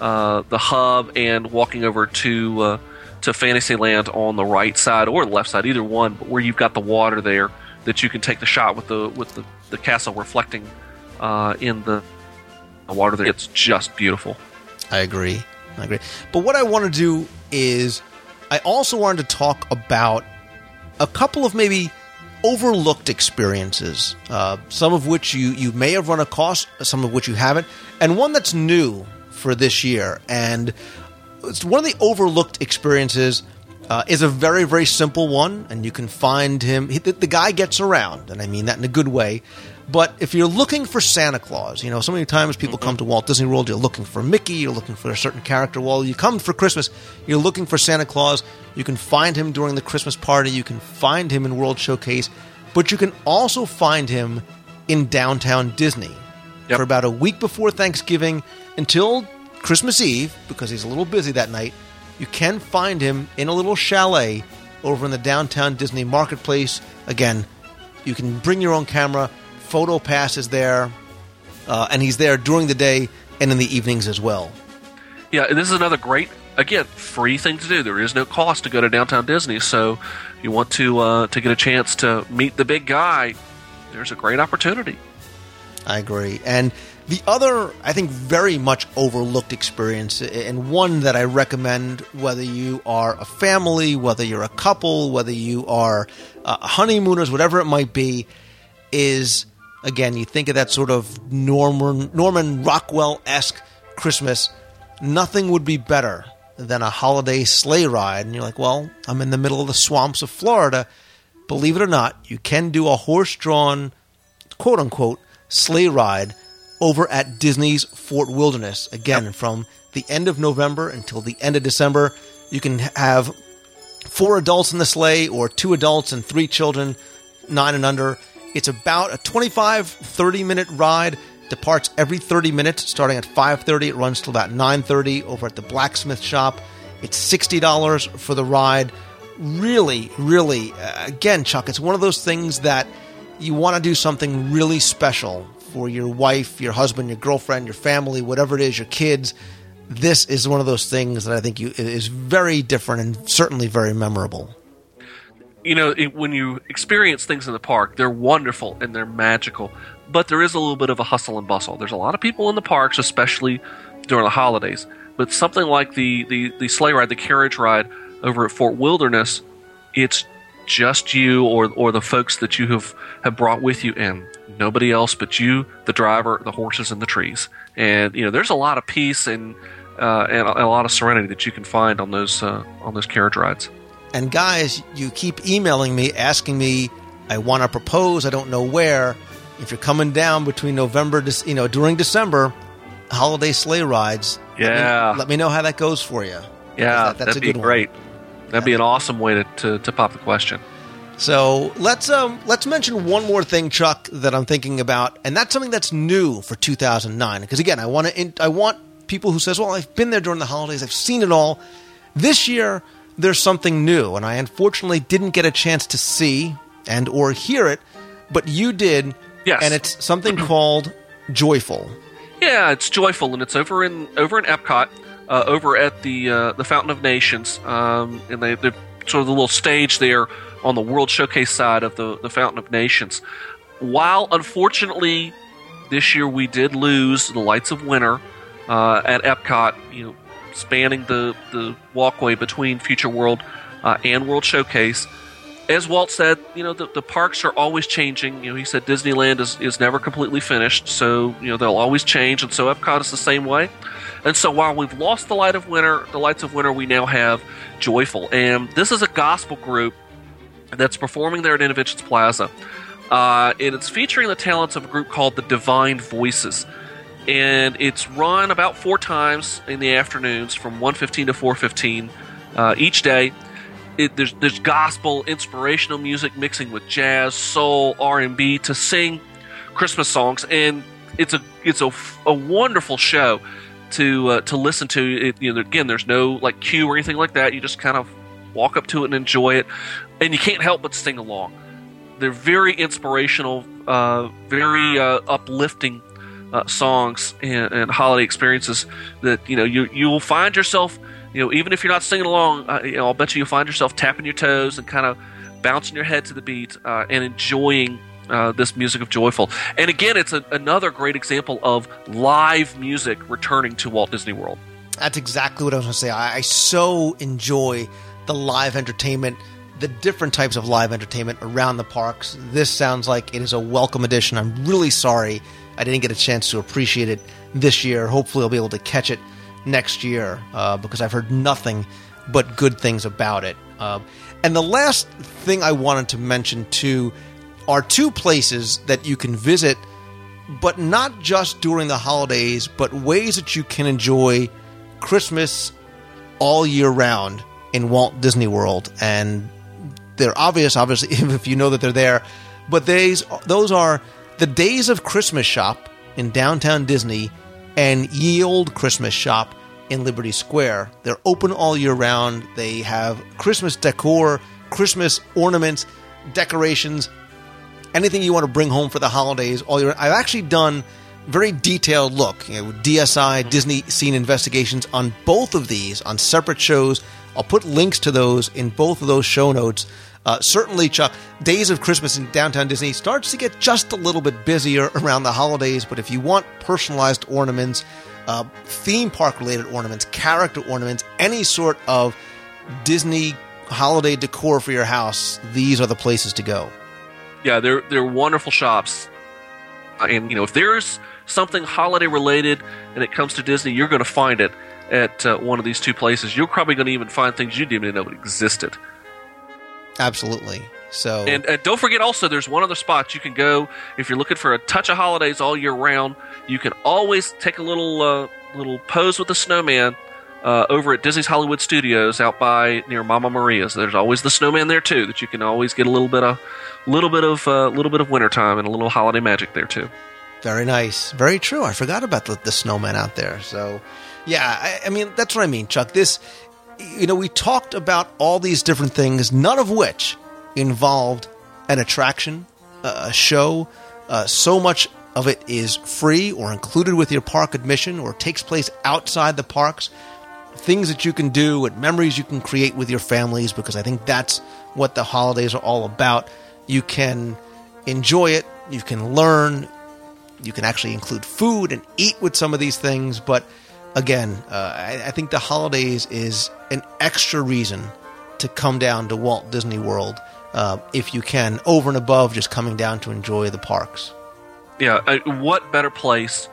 uh, the hub and walking over to uh, to Fantasyland on the right side or the left side, either one, but where you've got the water there that you can take the shot with the with the, the castle reflecting uh, in the water there. It's just beautiful. I agree. I agree. But what I want to do is, I also wanted to talk about a couple of maybe overlooked experiences, uh, some of which you, you may have run across, some of which you haven't, and one that's new for this year. And it's one of the overlooked experiences uh, is a very, very simple one, and you can find him. He, the, the guy gets around, and I mean that in a good way. But if you're looking for Santa Claus, you know, so many times people come to Walt Disney World, you're looking for Mickey, you're looking for a certain character. Well, you come for Christmas, you're looking for Santa Claus. You can find him during the Christmas party, you can find him in World Showcase, but you can also find him in downtown Disney Yep. for about a week before Thanksgiving until Christmas Eve, because he's a little busy that night. You can find him in a little chalet over in the downtown Disney marketplace. Again, you can bring your own camera. Photo Pass is there, uh, and he's there during the day and in the evenings as well. Yeah, and this is another great, again, free thing to do. There is no cost to go to downtown Disney, so you want to uh, to get a chance to meet the big guy. There's a great opportunity. I agree. And the other, I think, very much overlooked experience, and one that I recommend whether you are a family, whether you're a couple, whether you are uh, honeymooners, whatever it might be, is again, you think of that sort of Norman, Norman Rockwell esque Christmas. Nothing would be better than a holiday sleigh ride. And you're like, well, I'm in the middle of the swamps of Florida. Believe it or not, you can do a horse drawn, quote unquote, sleigh ride over at Disney's Fort Wilderness. Again, from the end of November until the end of December, you can have four adults in the sleigh or two adults and three children, nine and under. It's about a 25, 30 minute ride. Departs every 30 minutes, starting at 5:30. It runs till about 9:30 over at the blacksmith shop. It's $60 for the ride. Really, really, uh, again, Chuck, it's one of those things that you want to do something really special for your wife, your husband, your girlfriend, your family, whatever it is, your kids. This is one of those things that I think you, is very different and certainly very memorable. you know, it, when you experience things in the park, they're wonderful and they're magical, but there is a little bit of a hustle and bustle. There's a lot of people in the parks, especially during the holidays. But something like the, the, the sleigh ride, the carriage ride over at Fort Wilderness, it's just you or, or the folks that you have, have brought with you and nobody else but you, the driver, the horses, and the trees. And, you know, there's a lot of peace and, uh, and, a, and a lot of serenity that you can find on those, uh, on those carriage rides. And guys, you keep emailing me asking me, I want to propose, I don't know where. If you're coming down between November, you know, during December, holiday sleigh rides. let me- Yeah. Let me, know how that goes for you. Yeah, That- that's that'd a be good one. great. That'd be an awesome way to, to, to pop the question. So let's um let's mention one more thing, Chuck, that I'm thinking about, and that's something that's new for 2009. Because again, I want to I want people who says, "Well, I've been there during the holidays, I've seen it all." This year, there's something new, and I unfortunately didn't get a chance to see and or hear it, but you did. Yes. and it's something called Joyful. Yeah, it's joyful, and it's over in over in Epcot, uh, over at the uh, the Fountain of Nations, um, and they they're sort of the little stage there on the World Showcase side of the the Fountain of Nations. While unfortunately this year we did lose the Lights of Winter uh, at Epcot, you know, spanning the the walkway between Future World uh, and World Showcase as Walt said, you know, the, the parks are always changing. You know, he said Disneyland is, is never completely finished, so, you know, they'll always change, and so Epcot is the same way. And so while we've lost the light of winter, the lights of winter, we now have Joyful. And this is a gospel group that's performing there at Innovations Plaza. Uh, and it's featuring the talents of a group called the Divine Voices. And it's run about four times in the afternoons from 1.15 to 4.15 uh, each day it, there's there's gospel inspirational music mixing with jazz, soul, R and B to sing Christmas songs, and it's a it's a, a wonderful show to uh, to listen to. It, you know, again, there's no like queue or anything like that. You just kind of walk up to it and enjoy it, and you can't help but sing along. They're very inspirational, uh, very uh, uplifting uh, songs and, and holiday experiences that you know you you will find yourself you know even if you're not singing along uh, you know I'll bet you you'll find yourself tapping your toes and kind of bouncing your head to the beat uh, and enjoying uh, this music of joyful and again it's a, another great example of live music returning to Walt Disney World That's exactly what I was going to say. I, I so enjoy the live entertainment, the different types of live entertainment around the parks. This sounds like it is a welcome addition. I'm really sorry I didn't get a chance to appreciate it this year. Hopefully, I'll be able to catch it next year uh, because I've heard nothing but good things about it. Uh, and the last thing I wanted to mention too are two places that you can visit but not just during the holidays, but ways that you can enjoy Christmas all year round in Walt Disney World. And they're obvious, obviously, if you know that they're there. But these, those are the Days of Christmas Shop in downtown Disney and Ye Olde Christmas Shoppe in Liberty Square. They're open all year round. They have Christmas decor, Christmas ornaments, decorations, anything you want to bring home for the holidays all year. I've actually done very detailed look, you know, DSI Disney Scene Investigations on both of these on separate shows. I'll put links to those in both of those show notes. Uh, certainly, Chuck, Days of Christmas in downtown Disney starts to get just a little bit busier around the holidays. But if you want personalized ornaments, uh, theme park related ornaments, character ornaments, any sort of Disney holiday decor for your house, these are the places to go. yeah, they're they're wonderful shops. And you know, if there's something holiday related and it comes to Disney, you're going to find it at uh, one of these two places. You're probably going to even find things you didn't even know existed. Absolutely. So And, don't forget also, there's one other spot you can go if you're looking for a touch of holidays all year round. You can always take a little uh, little pose with the snowman uh, over at Disney's Hollywood Studios out by near Mama Maria's. There's always the snowman there too, that you can always get a little bit of, a little bit of, uh, little bit of wintertime and a little holiday magic there too. Very nice. Very true. I forgot about the, the snowman out there. So, yeah, I, I mean, that's what I mean, Chuck. This, you know, we talked about all these different things, none of which involved an attraction, a show. Uh, so much of it is free or included with your park admission or takes place outside the parks. Things that you can do and memories you can create with your families because I think that's what the holidays are all about. You can enjoy it, you can learn, you can actually include food and eat with some of these things. But again, uh, I, I think the holidays is an extra reason to come down to Walt Disney World uh, if you can, over and above just coming down to enjoy the parks. Yeah, uh, what better place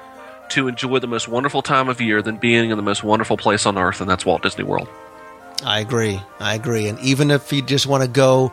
to enjoy the most wonderful time of year than being in the most wonderful place on earth, and that's Walt Disney World. I agree. I agree. And even if you just want to go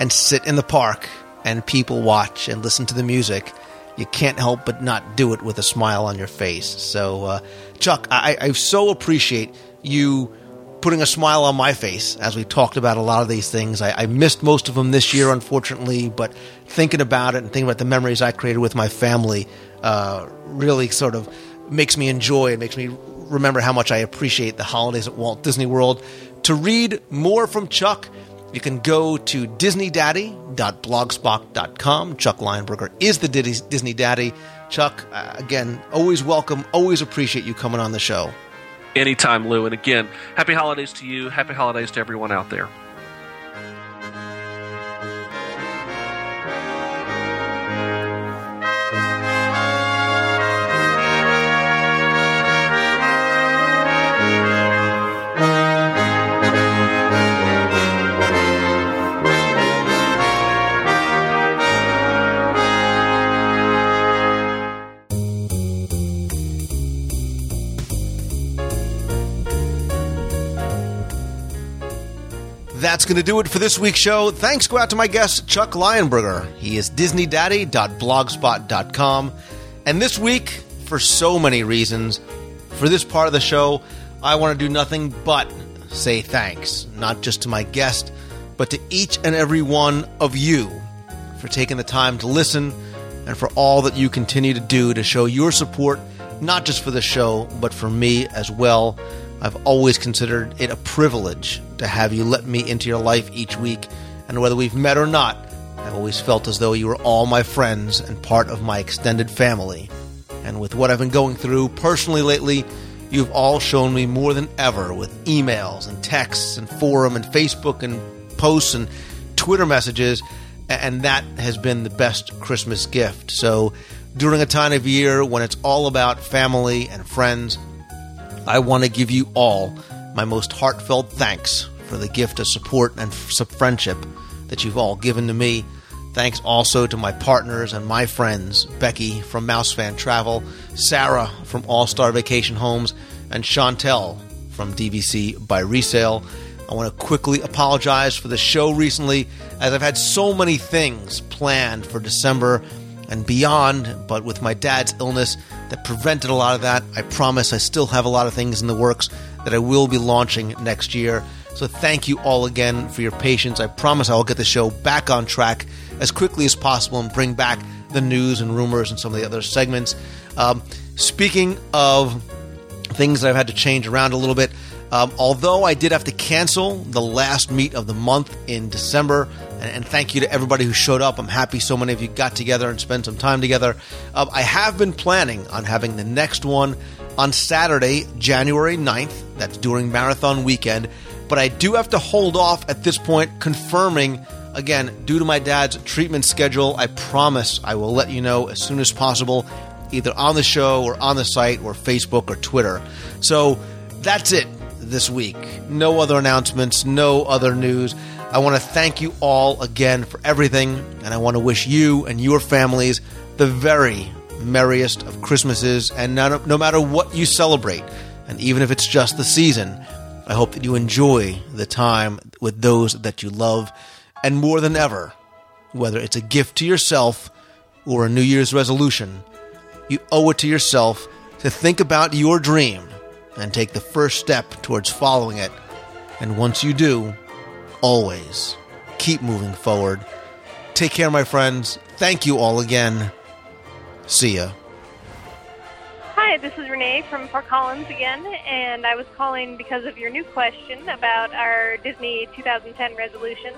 and sit in the park and people watch and listen to the music, you can't help but not do it with a smile on your face. So, uh, Chuck, I, I so appreciate you putting a smile on my face as we talked about a lot of these things. I, I missed most of them this year, unfortunately, but thinking about it and thinking about the memories I created with my family uh, really sort of makes me enjoy and makes me remember how much I appreciate the holidays at Walt Disney World. To read more from Chuck, you can go to disneydaddy.blogspot.com. Chuck Lionberger is the Disney Daddy. Chuck, uh, again, always welcome, always appreciate you coming on the show. Anytime, Lou. And again, happy holidays to you. Happy holidays to everyone out there. That's going to do it for this week's show. Thanks go out to my guest, Chuck Lionberger. He is DisneyDaddy.blogspot.com. And this week, for so many reasons, for this part of the show, I want to do nothing but say thanks, not just to my guest, but to each and every one of you for taking the time to listen and for all that you continue to do to show your support, not just for the show, but for me as well. I've always considered it a privilege to have you let me into your life each week, and whether we've met or not, I've always felt as though you were all my friends and part of my extended family. And with what I've been going through personally lately, you've all shown me more than ever with emails and texts and forum and Facebook and posts and Twitter messages, and that has been the best Christmas gift. So, during a time of year when it's all about family and friends, I want to give you all my most heartfelt thanks for the gift of support and friendship that you've all given to me. Thanks also to my partners and my friends Becky from Mousefan Travel, Sarah from All Star Vacation Homes, and Chantel from DVC by Resale. I want to quickly apologize for the show recently, as I've had so many things planned for December and beyond, but with my dad's illness that prevented a lot of that, I promise I still have a lot of things in the works that I will be launching next year. So thank you all again for your patience. I promise I will get the show back on track as quickly as possible and bring back the news and rumors and some of the other segments. Um, speaking of things that I've had to change around a little bit. Um, although I did have to cancel the last meet of the month in December, and, thank you to everybody who showed up. I'm happy so many of you got together and spent some time together. Um, I have been planning on having the next one on Saturday, January 9th. That's during marathon weekend. But I do have to hold off at this point, confirming again, due to my dad's treatment schedule. I promise I will let you know as soon as possible, either on the show or on the site or Facebook or Twitter. So that's it this week. No other announcements, no other news. I want to thank you all again for everything, and I want to wish you and your families the very merriest of Christmases, and no, no matter what you celebrate, and even if it's just the season, I hope that you enjoy the time with those that you love, and more than ever, whether it's a gift to yourself or a New Year's resolution, you owe it to yourself to think about your dream and take the first step towards following it. And once you do, always keep moving forward. Take care, my friends. Thank you all again. See ya. Hi, this is Renee from Fort Collins again, and I was calling because of your new question about our Disney 2010 resolutions.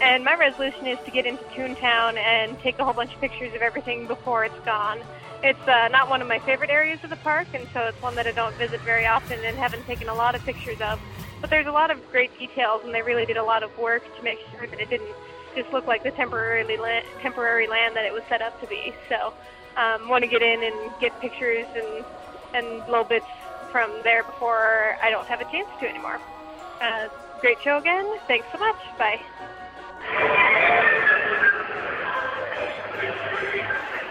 And my resolution is to get into Toontown and take a whole bunch of pictures of everything before it's gone. It's uh, not one of my favorite areas of the park, and so it's one that I don't visit very often and haven't taken a lot of pictures of. But there's a lot of great details, and they really did a lot of work to make sure that it didn't just look like the temporarily la- temporary land that it was set up to be. So, um, want to get in and get pictures and and little bits from there before I don't have a chance to anymore. Uh, great show again. Thanks so much. Bye.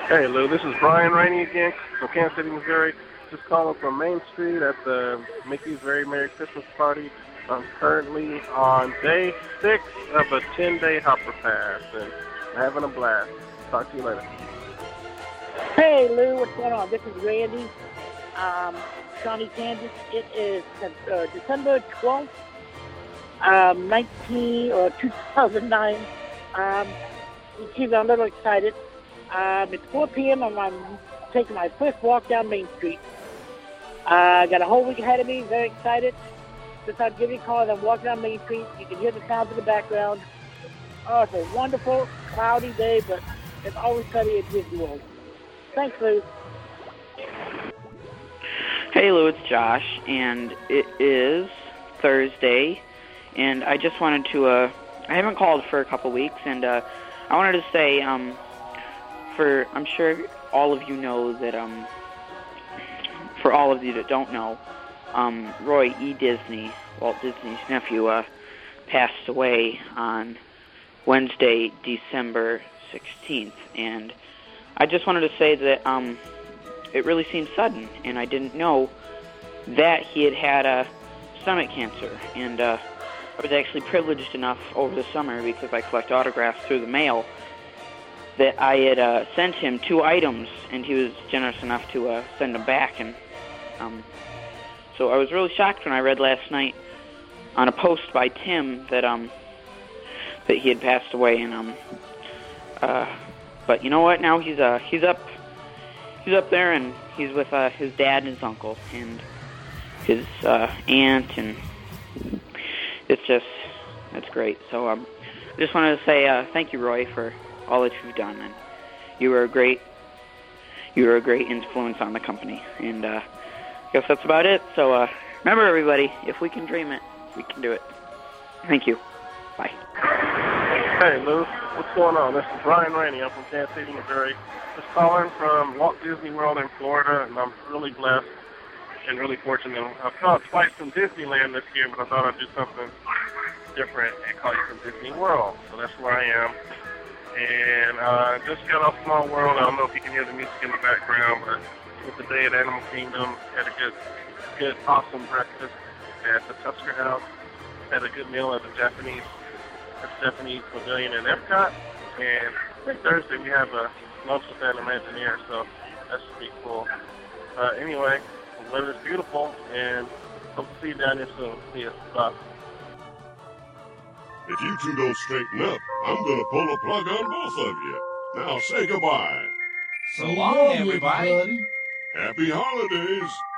Hey Lou, this is Brian Rainey again from Kansas City, Missouri. Just calling from Main Street at the Mickey's Very Merry Christmas Party. I'm currently on day six of a 10-day hopper pass, and having a blast. Talk to you later. Hey Lou, what's going on? This is Randy, um, Shawnee, Kansas. It is uh, December 12th, um, 19 or 2009. Um, geez, I'm a little excited. Um, it's 4 p.m. and I'm taking my first walk down Main Street. I uh, got a whole week ahead of me. Very excited. Just thought I'd give you a call as I'm walking down Main Street. You can hear the sounds in the background. Oh, it's a wonderful, cloudy day, but it's always sunny at Disney World. Thanks, Lou. Hey, Lou, it's Josh, and it is Thursday, and I just wanted to, uh, I haven't called for a couple weeks, and, uh, I wanted to say, um, for, I'm sure all of you know that, um, for all of you that don't know, um, Roy E. Disney, Walt Disney's nephew, uh, passed away on Wednesday, December 16th, and I just wanted to say that um, it really seemed sudden, and I didn't know that he had had a stomach cancer. And uh, I was actually privileged enough over the summer because I collect autographs through the mail that I had uh, sent him two items, and he was generous enough to uh, send them back. And um, so I was really shocked when I read last night on a post by Tim that um that he had passed away, and um uh but you know what? Now he's uh he's up he's up there and he's with uh his dad and his uncle and his uh aunt and it's just it's great. So um I just wanted to say uh thank you Roy for all that you've done and you were a great you were a great influence on the company and uh guess that's about it. So uh remember everybody, if we can dream it, we can do it. Thank you. Bye. Hey Lou, what's going on? This is Brian Rainey. I'm from Kansas City, Missouri. Just calling from Walt Disney World in Florida, and I'm really blessed and really fortunate. I've called twice from Disneyland this year, but I thought I'd do something different and call you from Disney World. So that's where I am. And uh, just got off Small World. I don't know if you can hear the music in the background, but with the day at Animal Kingdom, had a good, good, awesome breakfast at the Tusker House. Had a good meal at the Japanese at the Japanese Pavilion in Epcot. And I think Thursday we have a lunch with that Imagineer, so that should be cool. Uh, anyway, the weather's beautiful, and hope to see you down here soon. See you. Bye. If you two don't straighten up, I'm gonna pull a plug on both of you. Now say goodbye. So long, everybody. Happy holidays.